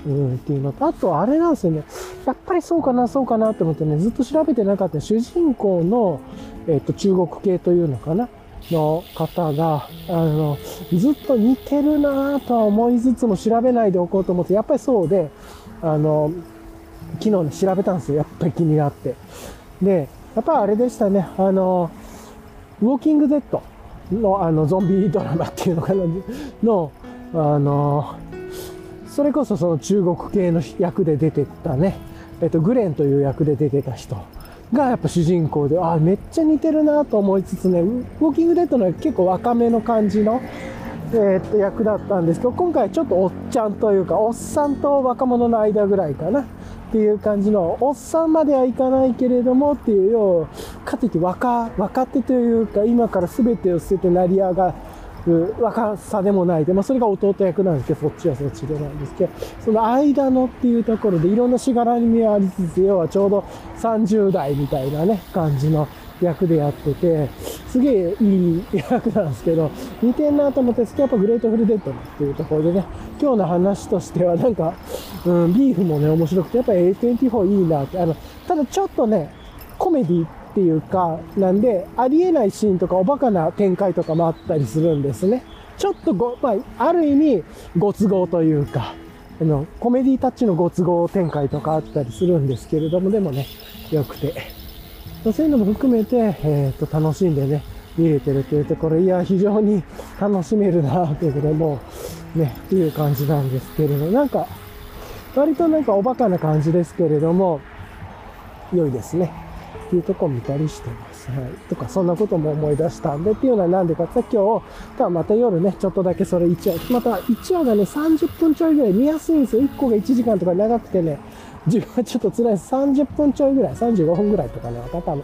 うん、っていうのと、あとあれなんですよね。やっぱりそうかな、そうかなと思ってね、ずっと調べてなかった主人公の、えっ、と、中国系というのかなの方が、あの、ずっと似てるなぁとは思いつつも調べないでおこうと思って、やっぱりそうで、あの、昨日ね、調べたんですよ。やっぱり気になって。で、やっぱあれでしたね、あの、ウォーキングデッドの、あの、ゾンビドラマっていうのかな、の、あの、それこそその中国系の役で出てたね、えっと、グレンという役で出てた人がやっぱ主人公で、あ、めっちゃ似てるなと思いつつね、ウォーキングデッドの結構若めの感じの、え、っと、役だったんですけど、今回ちょっとおっちゃんというか、おっさんと若者の間ぐらいかな。っていう感じの、おっさんまではいかないけれどもっていうよう、かといって若、若手というか、今から全てを捨てて成り上がる若さでもないで、まあ、それが弟役なんですけど、そっちはそっちでなんですけど、その間のっていうところでいろんなしがらみありつつ、要はちょうど30代みたいなね、感じの役でやってて、すげえいい役なんですけど、似てんなと思って、スキャップグレートフルデッドっていうところでね、今日の話としてはなんか、うん、ビーフもね、面白くて、やっぱり A24 いいなって、あの、ただちょっとね、コメディっていうか、なんで、ありえないシーンとかおバカな展開とかもあったりするんですね。ちょっとご、まあ、ある意味、ご都合というか、あの、コメディタッチのご都合展開とかあったりするんですけれども、でもね、良くて。そういうのも含めて、えっ、ー、と、楽しんでね、見れてるというところ、いや、非常に楽しめるな、ということで、もう、ね、っていう感じなんですけれど、なんか、割となんかおバカな感じですけれども、良いですね。っていうとこ見たりしてます。はい。とか、そんなことも思い出したんでっていうのはなんでかって今日、たまた夜ね、ちょっとだけそれ1話、また1話がね、30分ちょいぐらい見やすいんですよ。1個が1時間とか長くてね、自分はちょっと辛いです。30分ちょいぐらい、35分ぐらいとかね、多分。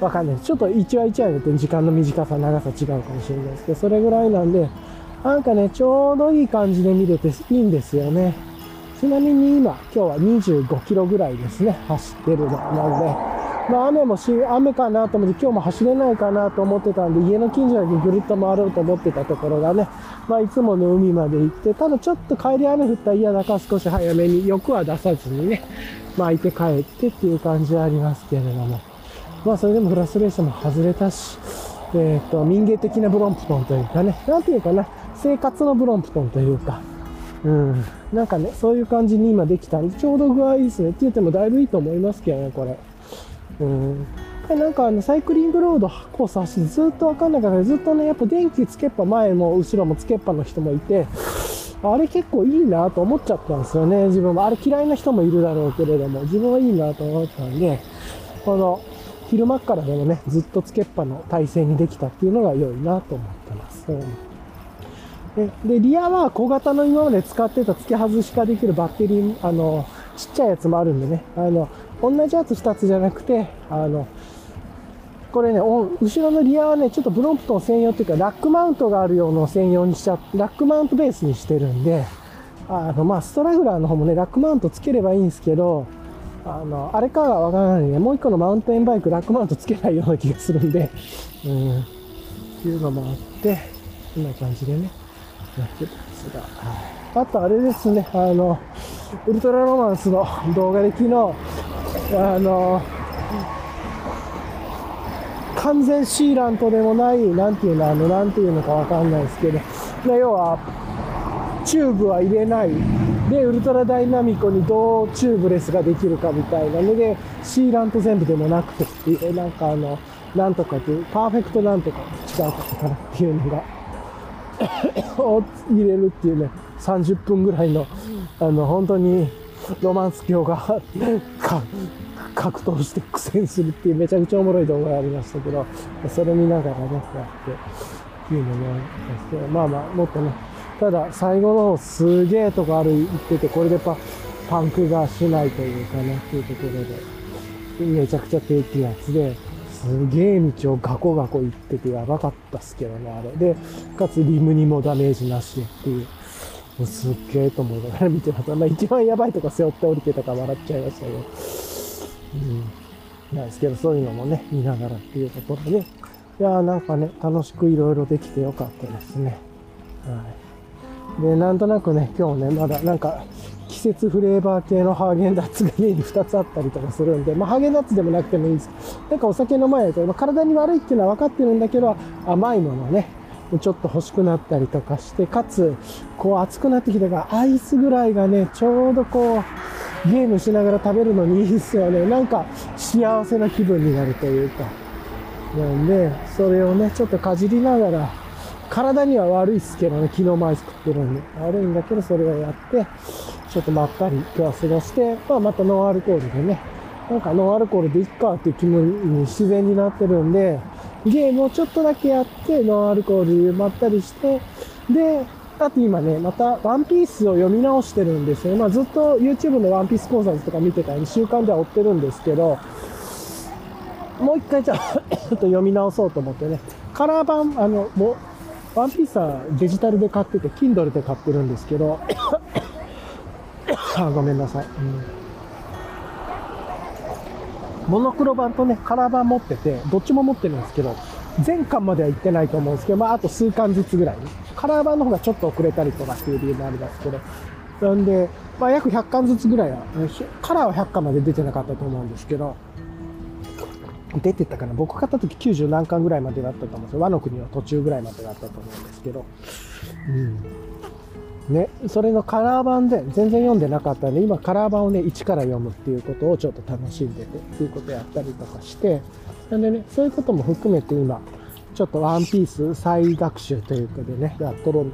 わかんないです。ちょっと一話一話によって時間の短さ、長さ違うかもしれないですけど、それぐらいなんで、なんかね、ちょうどいい感じで見れていいんですよね。ちなみに今、今日は25キロぐらいですね、走ってるの。なので、まあ、雨もし、雨かなと思って、今日も走れないかなと思ってたんで、家の近所だけぐるっと回ろうと思ってたところがね、まあ、いつもの海まで行って、ただちょっと帰り雨降ったら嫌だから少し早めに、欲は出さずにね、巻いて帰ってっていう感じはありますけれども、まあ、それでもフラストレーションも外れたし、えっ、ー、と、民芸的なブロンプトンというかね、なんていうかな、生活のブロンプトンというか、うん。なんかね、そういう感じに今できたんで、ちょうど具合いいですね。って言ってもだいぶいいと思いますけどね、これ。うん。なんかあのサイクリングロードコース走ってずっとわかんなかったずっとね、やっぱ電気つけっぱ前も後ろもつけっぱの人もいて、あれ結構いいなと思っちゃったんですよね、自分も。あれ嫌いな人もいるだろうけれども、自分はいいなと思ったんで、この昼間からでもね、ずっとつけっぱの体勢にできたっていうのが良いなと思ってます。うん、で、リアは小型の今まで使ってた付け外しができるバッテリー、あの、ちっちゃいやつもあるんでね、あの、同じやつ2つじゃなくて、あの、これね、後ろのリアはね、ちょっとブロンプトン専用っていうか、ラックマウントがあるような専用にしちゃ、ラックマウントベースにしてるんで、あの、まあ、ストラグラーの方もね、ラックマウントつければいいんですけど、あの、あれかはわからないね。もう一個のマウンテンバイク、ラックマウントつけないような気がするんで、うん、っていうのもあって、こんな感じでね、やってたんですが、はい。あとあれですね、あの、ウルトラロマンスの動画で昨日、あの、完全シーラントでもない、なんていうの、あの、なんていうのかわかんないですけど、要は、チューブは入れない。で、ウルトラダイナミコにどうチューブレスができるかみたいなので、シーラント全部でもなくて、なんかあの、なんとかっていう、パーフェクトなんとか違うかったかなっていうのがを入れるっていうね、30分ぐらいの、あの、本当に、ロマンス教が格闘して苦戦するっていうめちゃくちゃおもろい動画がありましたけど、それ見ながらね、やって、っていうのもありますけど、まあまあ、もっとね、ただ最後の方すげえとこある言ってて、これでパパンクがしないというかね、っていうところで、めちゃくちゃ低気圧で、すげえ道をガコガコ行っててやばかったっすけどね、あれ。で、かつリムにもダメージなしっていう。もうすっげえと思いながら見てました。まあ一番やばいとこ背負って降りてたから笑っちゃいましたけど。うん。なんですけど、そういうのもね、見ながらっていうところで、いやーなんかね、楽しくいろいろできてよかったですね。はい。で、なんとなくね、今日ね、まだなんか、季節フレーバー系のハーゲンダッツが家に2つあったりとかするんで、まあ、ハーゲンダッツでもなくてもいいんですけどなんかお酒飲まないと、まあ、体に悪いっていうのは分かってるんだけど、甘いものね、ちょっと欲しくなったりとかして、かつ、こう暑くなってきたから、アイスぐらいがね、ちょうどこう、ゲームしながら食べるのにいいっすよね。なんか幸せな気分になるというか。なんで、それをね、ちょっとかじりながら、体には悪いっすけどね、昨日もアイス食ってるんで。悪いんだけど、それをやって、ちょっとまったり今日は過ごして、まあまたノンアルコールでね、なんかノンアルコールでいっかっていう気分に自然になってるんで、ゲームをちょっとだけやって、ノンアルコールまったりして、で、あと今ね、またワンピースを読み直してるんですよ。まあずっと YouTube のワンピース講座とか見てたり、習慣では追ってるんですけど、もう一回じゃあちょっと読み直そうと思ってね、カラー版、あの、もう、ワンピースはデジタルで買ってて、Kindle で買ってるんですけど、あ、ごめんなさい。うん、モノクロ版とね、カラー版持ってて、どっちも持ってるんですけど、全巻までは行ってないと思うんですけど、まあ、あと数巻ずつぐらい、カラー版の方がちょっと遅れたりとかっていう理由もありますけど、なんで、まあ、約100巻ずつぐらいは、カラーは100巻まで出てなかったと思うんですけど、出てたかな僕買った時90何巻ぐらいまでだったと思うんですよ。和の国は途中ぐらいまでだったと思うんですけど、うん。ね、それのカラー版で全然読んでなかったんで、今カラー版をね、一から読むっていうことをちょっと楽しんでて、っていうことやったりとかして、なんでね、そういうことも含めて今、ちょっとワンピース再学習というかでね、やっとる。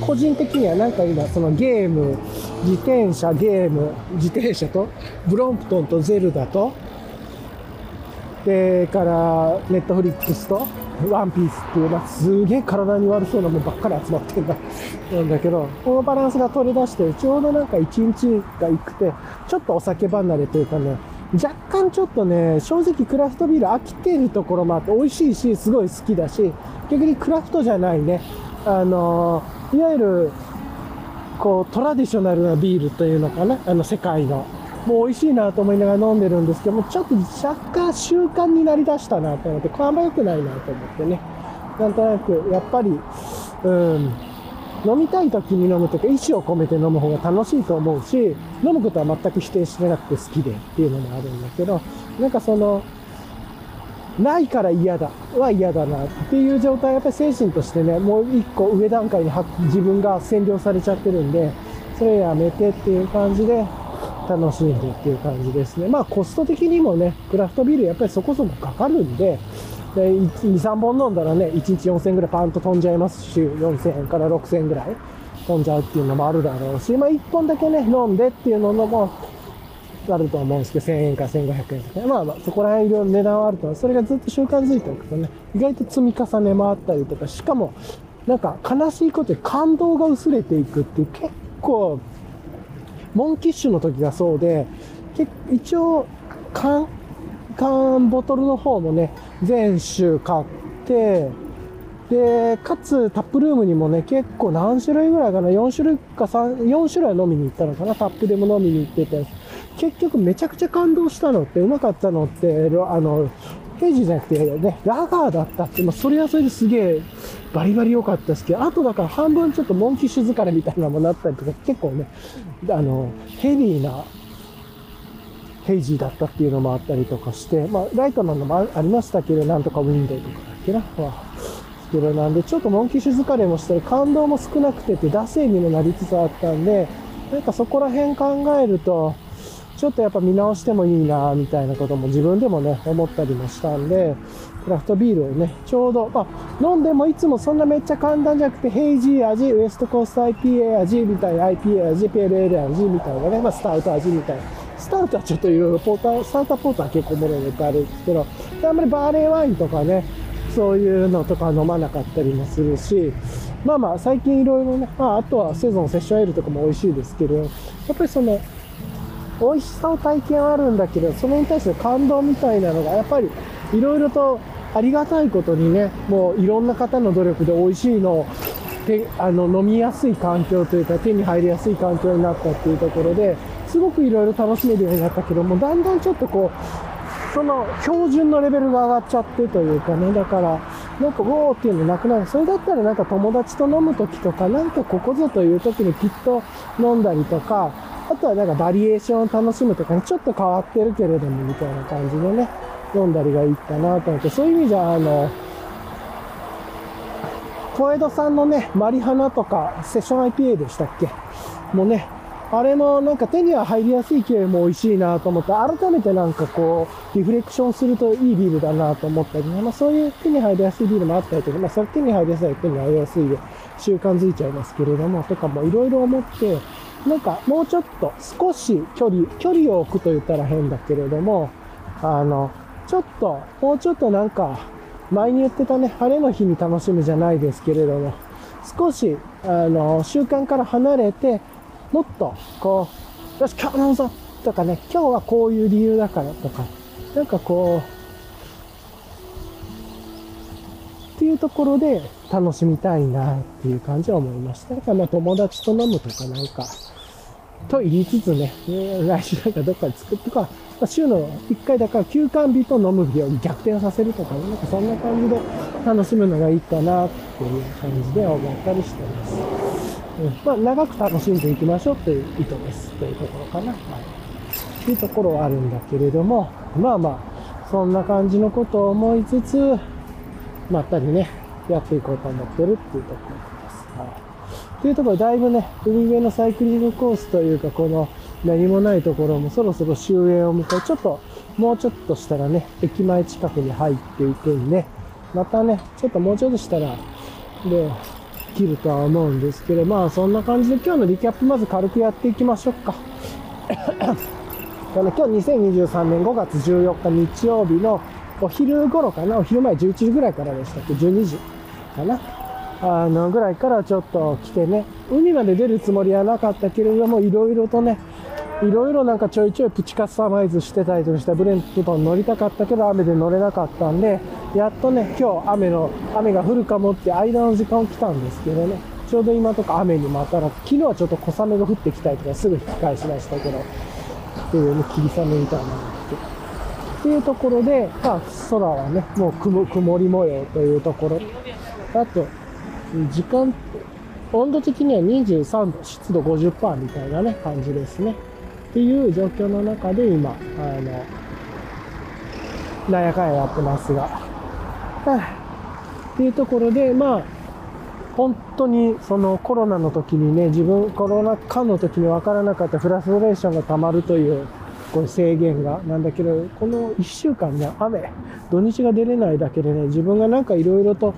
個人的にはなんか今、そのゲーム、自転車、ゲーム、自転車と、ブロンプトンとゼルダと、で、から、ネットフリックスと、ワンピースっていうのはすげえ体に悪そうなもんばっかり集まってんだ。なんだけど、このバランスが取り出して、ちょうどなんか一日が良くて、ちょっとお酒離れというかね、若干ちょっとね、正直クラフトビール飽きてるところもあって、美味しいし、すごい好きだし、逆にクラフトじゃないね、あのいわゆる、こう、トラディショナルなビールというのかな、あの、世界の。もう美味しいなと思いながら飲んでるんですけども、ちょっと若干習慣になりだしたなと思って、これあんま良くないなと思ってね。なんとなく、やっぱり、うん、飲みたい時に飲むとか、意思を込めて飲む方が楽しいと思うし、飲むことは全く否定してなくて好きでっていうのもあるんだけど、なんかその、ないから嫌だは嫌だなっていう状態やっぱり精神としてね、もう一個上段階に自分が占領されちゃってるんで、それやめてっていう感じで、楽しんでっていう感じですね。まあコスト的にもね、クラフトビールやっぱりそこそこかかるんで、で2、3本飲んだらね、1日4000円ぐらいパンと飛んじゃいますし、4000円から6000円ぐらい飛んじゃうっていうのもあるだろうし、まあ1本だけね、飲んでっていうのも、あると思うんですけど、1000円か1500円とか、まあまあ、そこら辺いろいろ値段はあるとそれがずっと習慣づいておくとね、意外と積み重ねもあったりとか、しかも、なんか悲しいことで感動が薄れていくっていう結構モンキッシュの時がそうで、一応、缶、缶ボトルの方もね、全種買って、で、かつタップルームにもね、結構何種類ぐらいかな、4種類か3、4種類飲みに行ったのかな、タップでも飲みに行ってて、結局めちゃくちゃ感動したのって、うまかったのって、あの、ヘイジじゃなくてね、ラガーだったって、まあ、それはそれですげえバリバリ良かったですけど、あとだから半分ちょっとモンキッシュ疲れみたいなものもなったりとか、結構ね、あの、ヘビーなヘイジーだったっていうのもあったりとかして、まあ、ライトなのもありましたけど、なんとかウィンドウとかだっけな。まあけどなんで、ちょっとモンキッシュ疲れもしたり、感動も少なくてて、惰性にもなりつつあったんで、なんかそこら辺考えると、ちょっとやっぱ見直してもいいなみたいなことも自分でもね、思ったりもしたんで、クラフトビールをね、ちょうど、まあ、飲んでもいつもそんなめっちゃ簡単じゃなくて、ヘイジー味、ウエストコースト IPA 味みたいな、IPA 味、ペールエール味みたいなね、まあ、スタウト味みたいな。スタウトはちょっといろいろポーター、スターターポーター結構おもろいのってあるんですけど、あんまりバーレーワインとかね、そういうのとか飲まなかったりもするし、まあまあ最近いろいろね、まああとはセゾンセッションエールとかも美味しいですけど、やっぱりその、美味しさを体験はあるんだけど、それに対して感動みたいなのが、やっぱりいろいろとありがたいことにね、もういろんな方の努力で美味しいのを手あの飲みやすい環境というか手に入りやすい環境になったっていうところですごくいろいろ楽しめるようになったけどもだんだんちょっとこうその標準のレベルが上がっちゃってというかねだからなんかウォーっていうのなくなる。それだったらなんか友達と飲む時とかなんかここぞという時にきっと飲んだりとかあとはなんかバリエーションを楽しむとかにちょっと変わってるけれどもみたいな感じでね、飲んだりがいいかなと思って、そういう意味じゃ、あの、小江戸さんのね、マリハナとか、セッション IPA でしたっけ？もうね、あれもなんか手には入りやすい系も美味しいなと思って、改めてなんかこう、リフレクションするといいビールだなと思ったりね、まあそういう手に入りやすいビールもあったりとか、まあそれ手に入りやすい手に入りやすいで習慣づいちゃいますけれども、とかもいろいろ思って、なんかもうちょっと少し距離、距離を置くと言ったら変だけれども、あの、ちょっと、もうちょっとなんか、前に言ってたね、晴れの日に楽しむじゃないですけれども、少し、あの、習慣から離れて、もっと、こう、よし、今日飲むぞとかね、今日はこういう理由だからとか、なんかこう、っていうところで楽しみたいなっていう感じは思いました。だから友達と飲むとかなんか、と言いつつね、来週なんかどっかで作ってか、まあ、週の1回だから休館日と飲む日を逆転させるとかね、なんかそんな感じで楽しむのがいいかなっていう感じで思ったりしてます。うん、まあ、長く楽しんでいきましょうという意図ですというところかな。はい。っていうところはあるんだけれども、まあまあ、そんな感じのことを思いつつ、まったりね、やっていこうと思ってるっていうところ。というところだいぶね、海辺のサイクリングコースというか、この何もないところもそろそろ終焉を迎え、ちょっと、もうちょっとしたらね、駅前近くに入っていくんで、またね、ちょっともうちょっとしたら、で、切るとは思うんですけど、まあそんな感じで今日のリキャップまず軽くやっていきましょうか。今日2023年5月14日日曜日のお昼頃かな、お昼前11時ぐらいからでしたっけ、12時かな？あのぐらいからちょっと来てね、海まで出るつもりはなかったけれども、いろいろとね、いろいろなんかちょいちょいプチカスタマイズしてたりとかしたブレントン乗りたかったけど雨で乗れなかったんで、やっとね、今日雨の、雨が降るかもって間の時間来たんですけどね、ちょうど今とか雨にまたら、昨日はちょっと小雨が降ってきたりとかすぐ引き返しましたけど、っていうね、霧雨みたいなのが来て。っていうところで、まあ空はね、もう曇り模様というところ。あと、時間、温度的には23度、湿度50%みたいなね、感じですね。っていう状況の中で今、あの、なんやかんややってますが。っていうところで、まあ、本当にそのコロナの時にね、自分、コロナ禍の時に分からなかったフラストレーションが溜まるという、こう制限がなんだけど、この1週間ね、雨、土日が出れないだけでね、自分がなんかいろいろと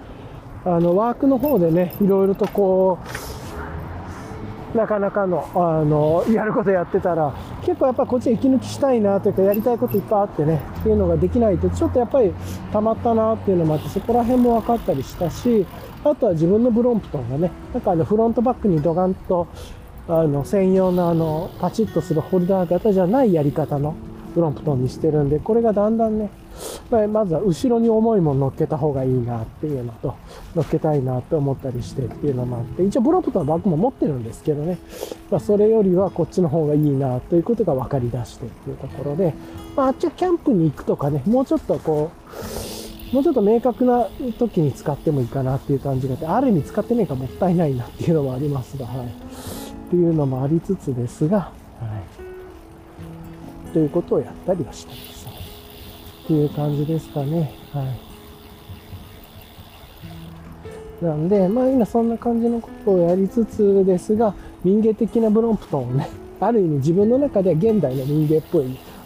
あのワークの方でねいろいろとこうなかなかのあのやることやってたら結構やっぱこっち息抜きしたいなというかやりたいこといっぱいあってねっていうのができないとちょっとやっぱり溜まったなっていうのもあってそこら辺も分かったりしたしあとは自分のブロンプトンがねなんかあのフロントバックにドガンとあの専用のあのパチッとするホルダー型じゃないやり方のブロンプトンにしてるんで、これがだんだんね、ま、まずは後ろに重いもの乗っけた方がいいなっていうのと、乗っけたいなって思ったりしてっていうのもあって、一応ブロンプトンのバッグも持ってるんですけどね、まあ、それよりはこっちの方がいいなということが分かり出してっていうところで、まあ、あっちはキャンプに行くとかね、もうちょっとこう、もうちょっと明確な時に使ってもいいかなっていう感じがあって、ある意味使ってねえかもったいないなっていうのもありますが、はい。っていうのもありつつですが、はい。ということをやったりはしてます。っていう感じですかね。はい。なんで、まあ今そんな感じのことをやりつつですが、民芸的なブロンプトンをね、ある意味自分の中では現代の民芸っぽい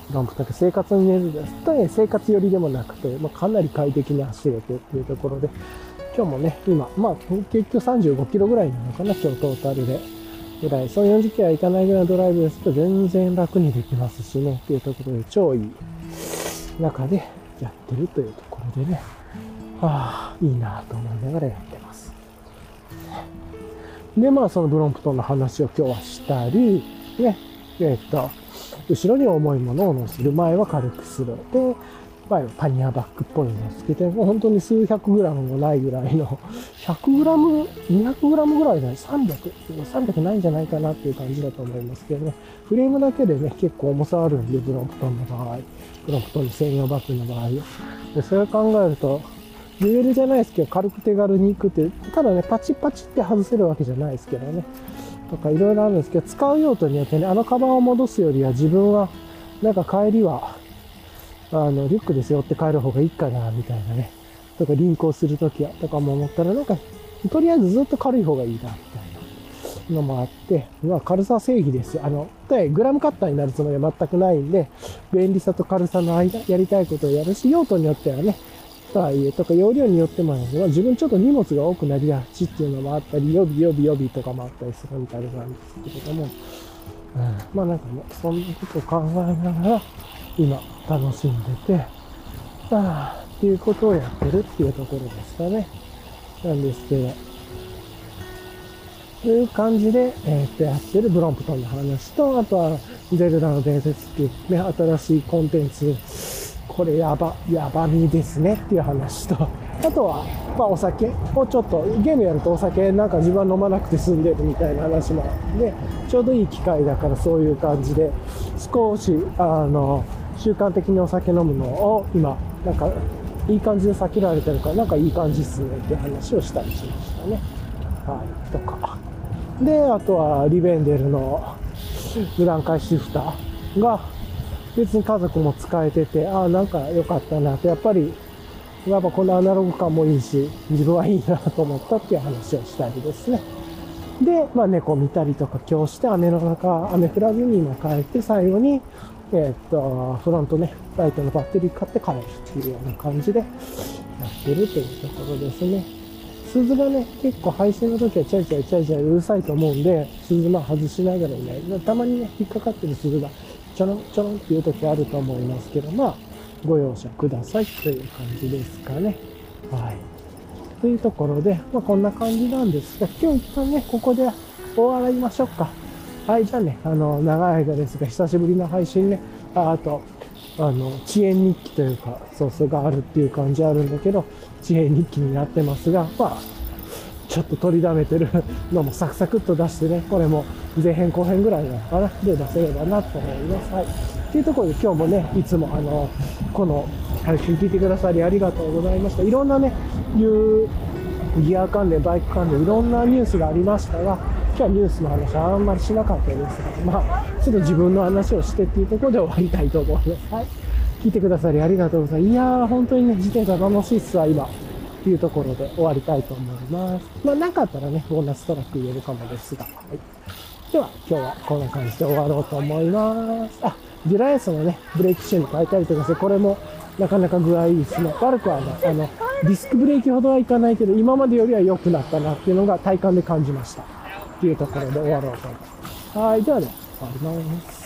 ブロンプトン生活に寝るですと、ね、生活寄りでもなくて、まあ、かなり快適に走れてっていうところで、今日もね、今、まあ結局35キロぐらいなのかな、今日トータルで。ぐらい、その40キロはいかないぐらいのドライブですと全然楽にできますしね、っていうところで超いい中でやってるというところでね、はあ、いいなと思いながらやってます。で、まあ、そのブロンプトンの話を今日はしたり、ね、えっと、後ろに重いものを乗せる、前は軽くする。で、前はパニアバッグっぽいのをつけて、もう本当に数百グラムもないぐらいの、100グラム、200グラムぐらいじゃない、300、300ないんじゃないかなっていう感じだと思いますけどね。フレームだけでね、結構重さあるんで、ブロンプトンの場合。プロンプトン専用バッグの場合でそれを考えるとデュエルじゃないですけど軽く手軽に行くってただねパチパチって外せるわけじゃないですけどねとかいろいろあるんですけど使う用途によってねあのカバンを戻すよりは自分はなんか帰りはあのリュックですよって帰る方がいいかなみたいなね。とか輪行するときはとかも思ったらなんかとりあえずずっと軽い方がいいなみたいなのもあって、まあ、軽さ正義ですよ。あの、グラムカッターになるつもりは全くないんで、便利さと軽さの間、やりたいことをやるし、用途によってはね、とはいえ、とか容量によっても、まあ、自分ちょっと荷物が多くなりがちっていうのもあったり、予備予備予備とかもあったりするみたいなんですけれども、うん、まあなんかね、そんなことを考えながら、今、楽しんでて、ああ、っていうことをやってるっていうところですかね。なんですけど、という感じで、えー、っと、やってるブロンプトンの話と、あとは、ゼルダの伝説っていうね、新しいコンテンツ、これやば、やばみですねっていう話と、あとは、まあお酒をちょっと、ゲームやるとお酒なんか自分は飲まなくて済んでるみたいな話もあって、ちょうどいい機会だからそういう感じで、少し、あの、習慣的にお酒飲むのを今、なんか、いい感じで避けられてるから、なんかいい感じっすねって話をしたりしましたね。はい、とか。で、あとはリベンデルのブランカシフターが別に家族も使えてて、ああ、なんか良かったなと、やっぱり、やっぱこのアナログ感もいいし、自分はいいなと思ったっていう話をしたりですね。で、まあ猫見たりとか今日して雨の中、雨降らずに今帰って最後に、えー、っと、フロントね、ライトのバッテリー買って帰るっていうような感じでやってるというところですね。鈴がね、結構配信の時はチャイチャイチャイチャイうるさいと思うんで、鈴まあ外しながらね、たまにね、引っかかってる鈴がちょろんちょろんっていう時あると思いますけど、まあ、ご容赦くださいという感じですかね。はい。というところで、まあこんな感じなんですが、今日一旦ね、ここで終わりましょうか。はい、じゃあね、あの、長い間ですが、久しぶりの配信ね、ああと、あの、遅延日記というか、そうそうがあるっていう感じあるんだけど、遅延日記になってますが、まあ、ちょっと取りだめてるのもサクサクっと出してね、これも前編後編ぐらいなのかな、で出せればなと思います。はい。というところで今日もね、いつもあの、この配信聞いてくださりありがとうございました。いろんなね、いうギア関連、バイク関連、いろんなニュースがありましたが、はニュースの話はあんまりしなかったですが、まあ、ちょっと自分の話をしてっていうところで終わりたいと思います。はい。聞いてくださりありがとうございます。いやー、本当にね、自転車楽しいっすわ、今。っていうところで終わりたいと思います。まあ、なかったらね、ボーナストラック入れるかもですが。はい。では、今日はこんな感じで終わろうと思います。あ、デュラエスのね、ブレーキシューに変えたりとかして、これもなかなか具合いいですね。悪くはね、あの、ディスクブレーキほどはいかないけど、今までよりは良くなったなっていうのが体感で感じました。っていうところで終わろうと思います。はい、ではね、終わります。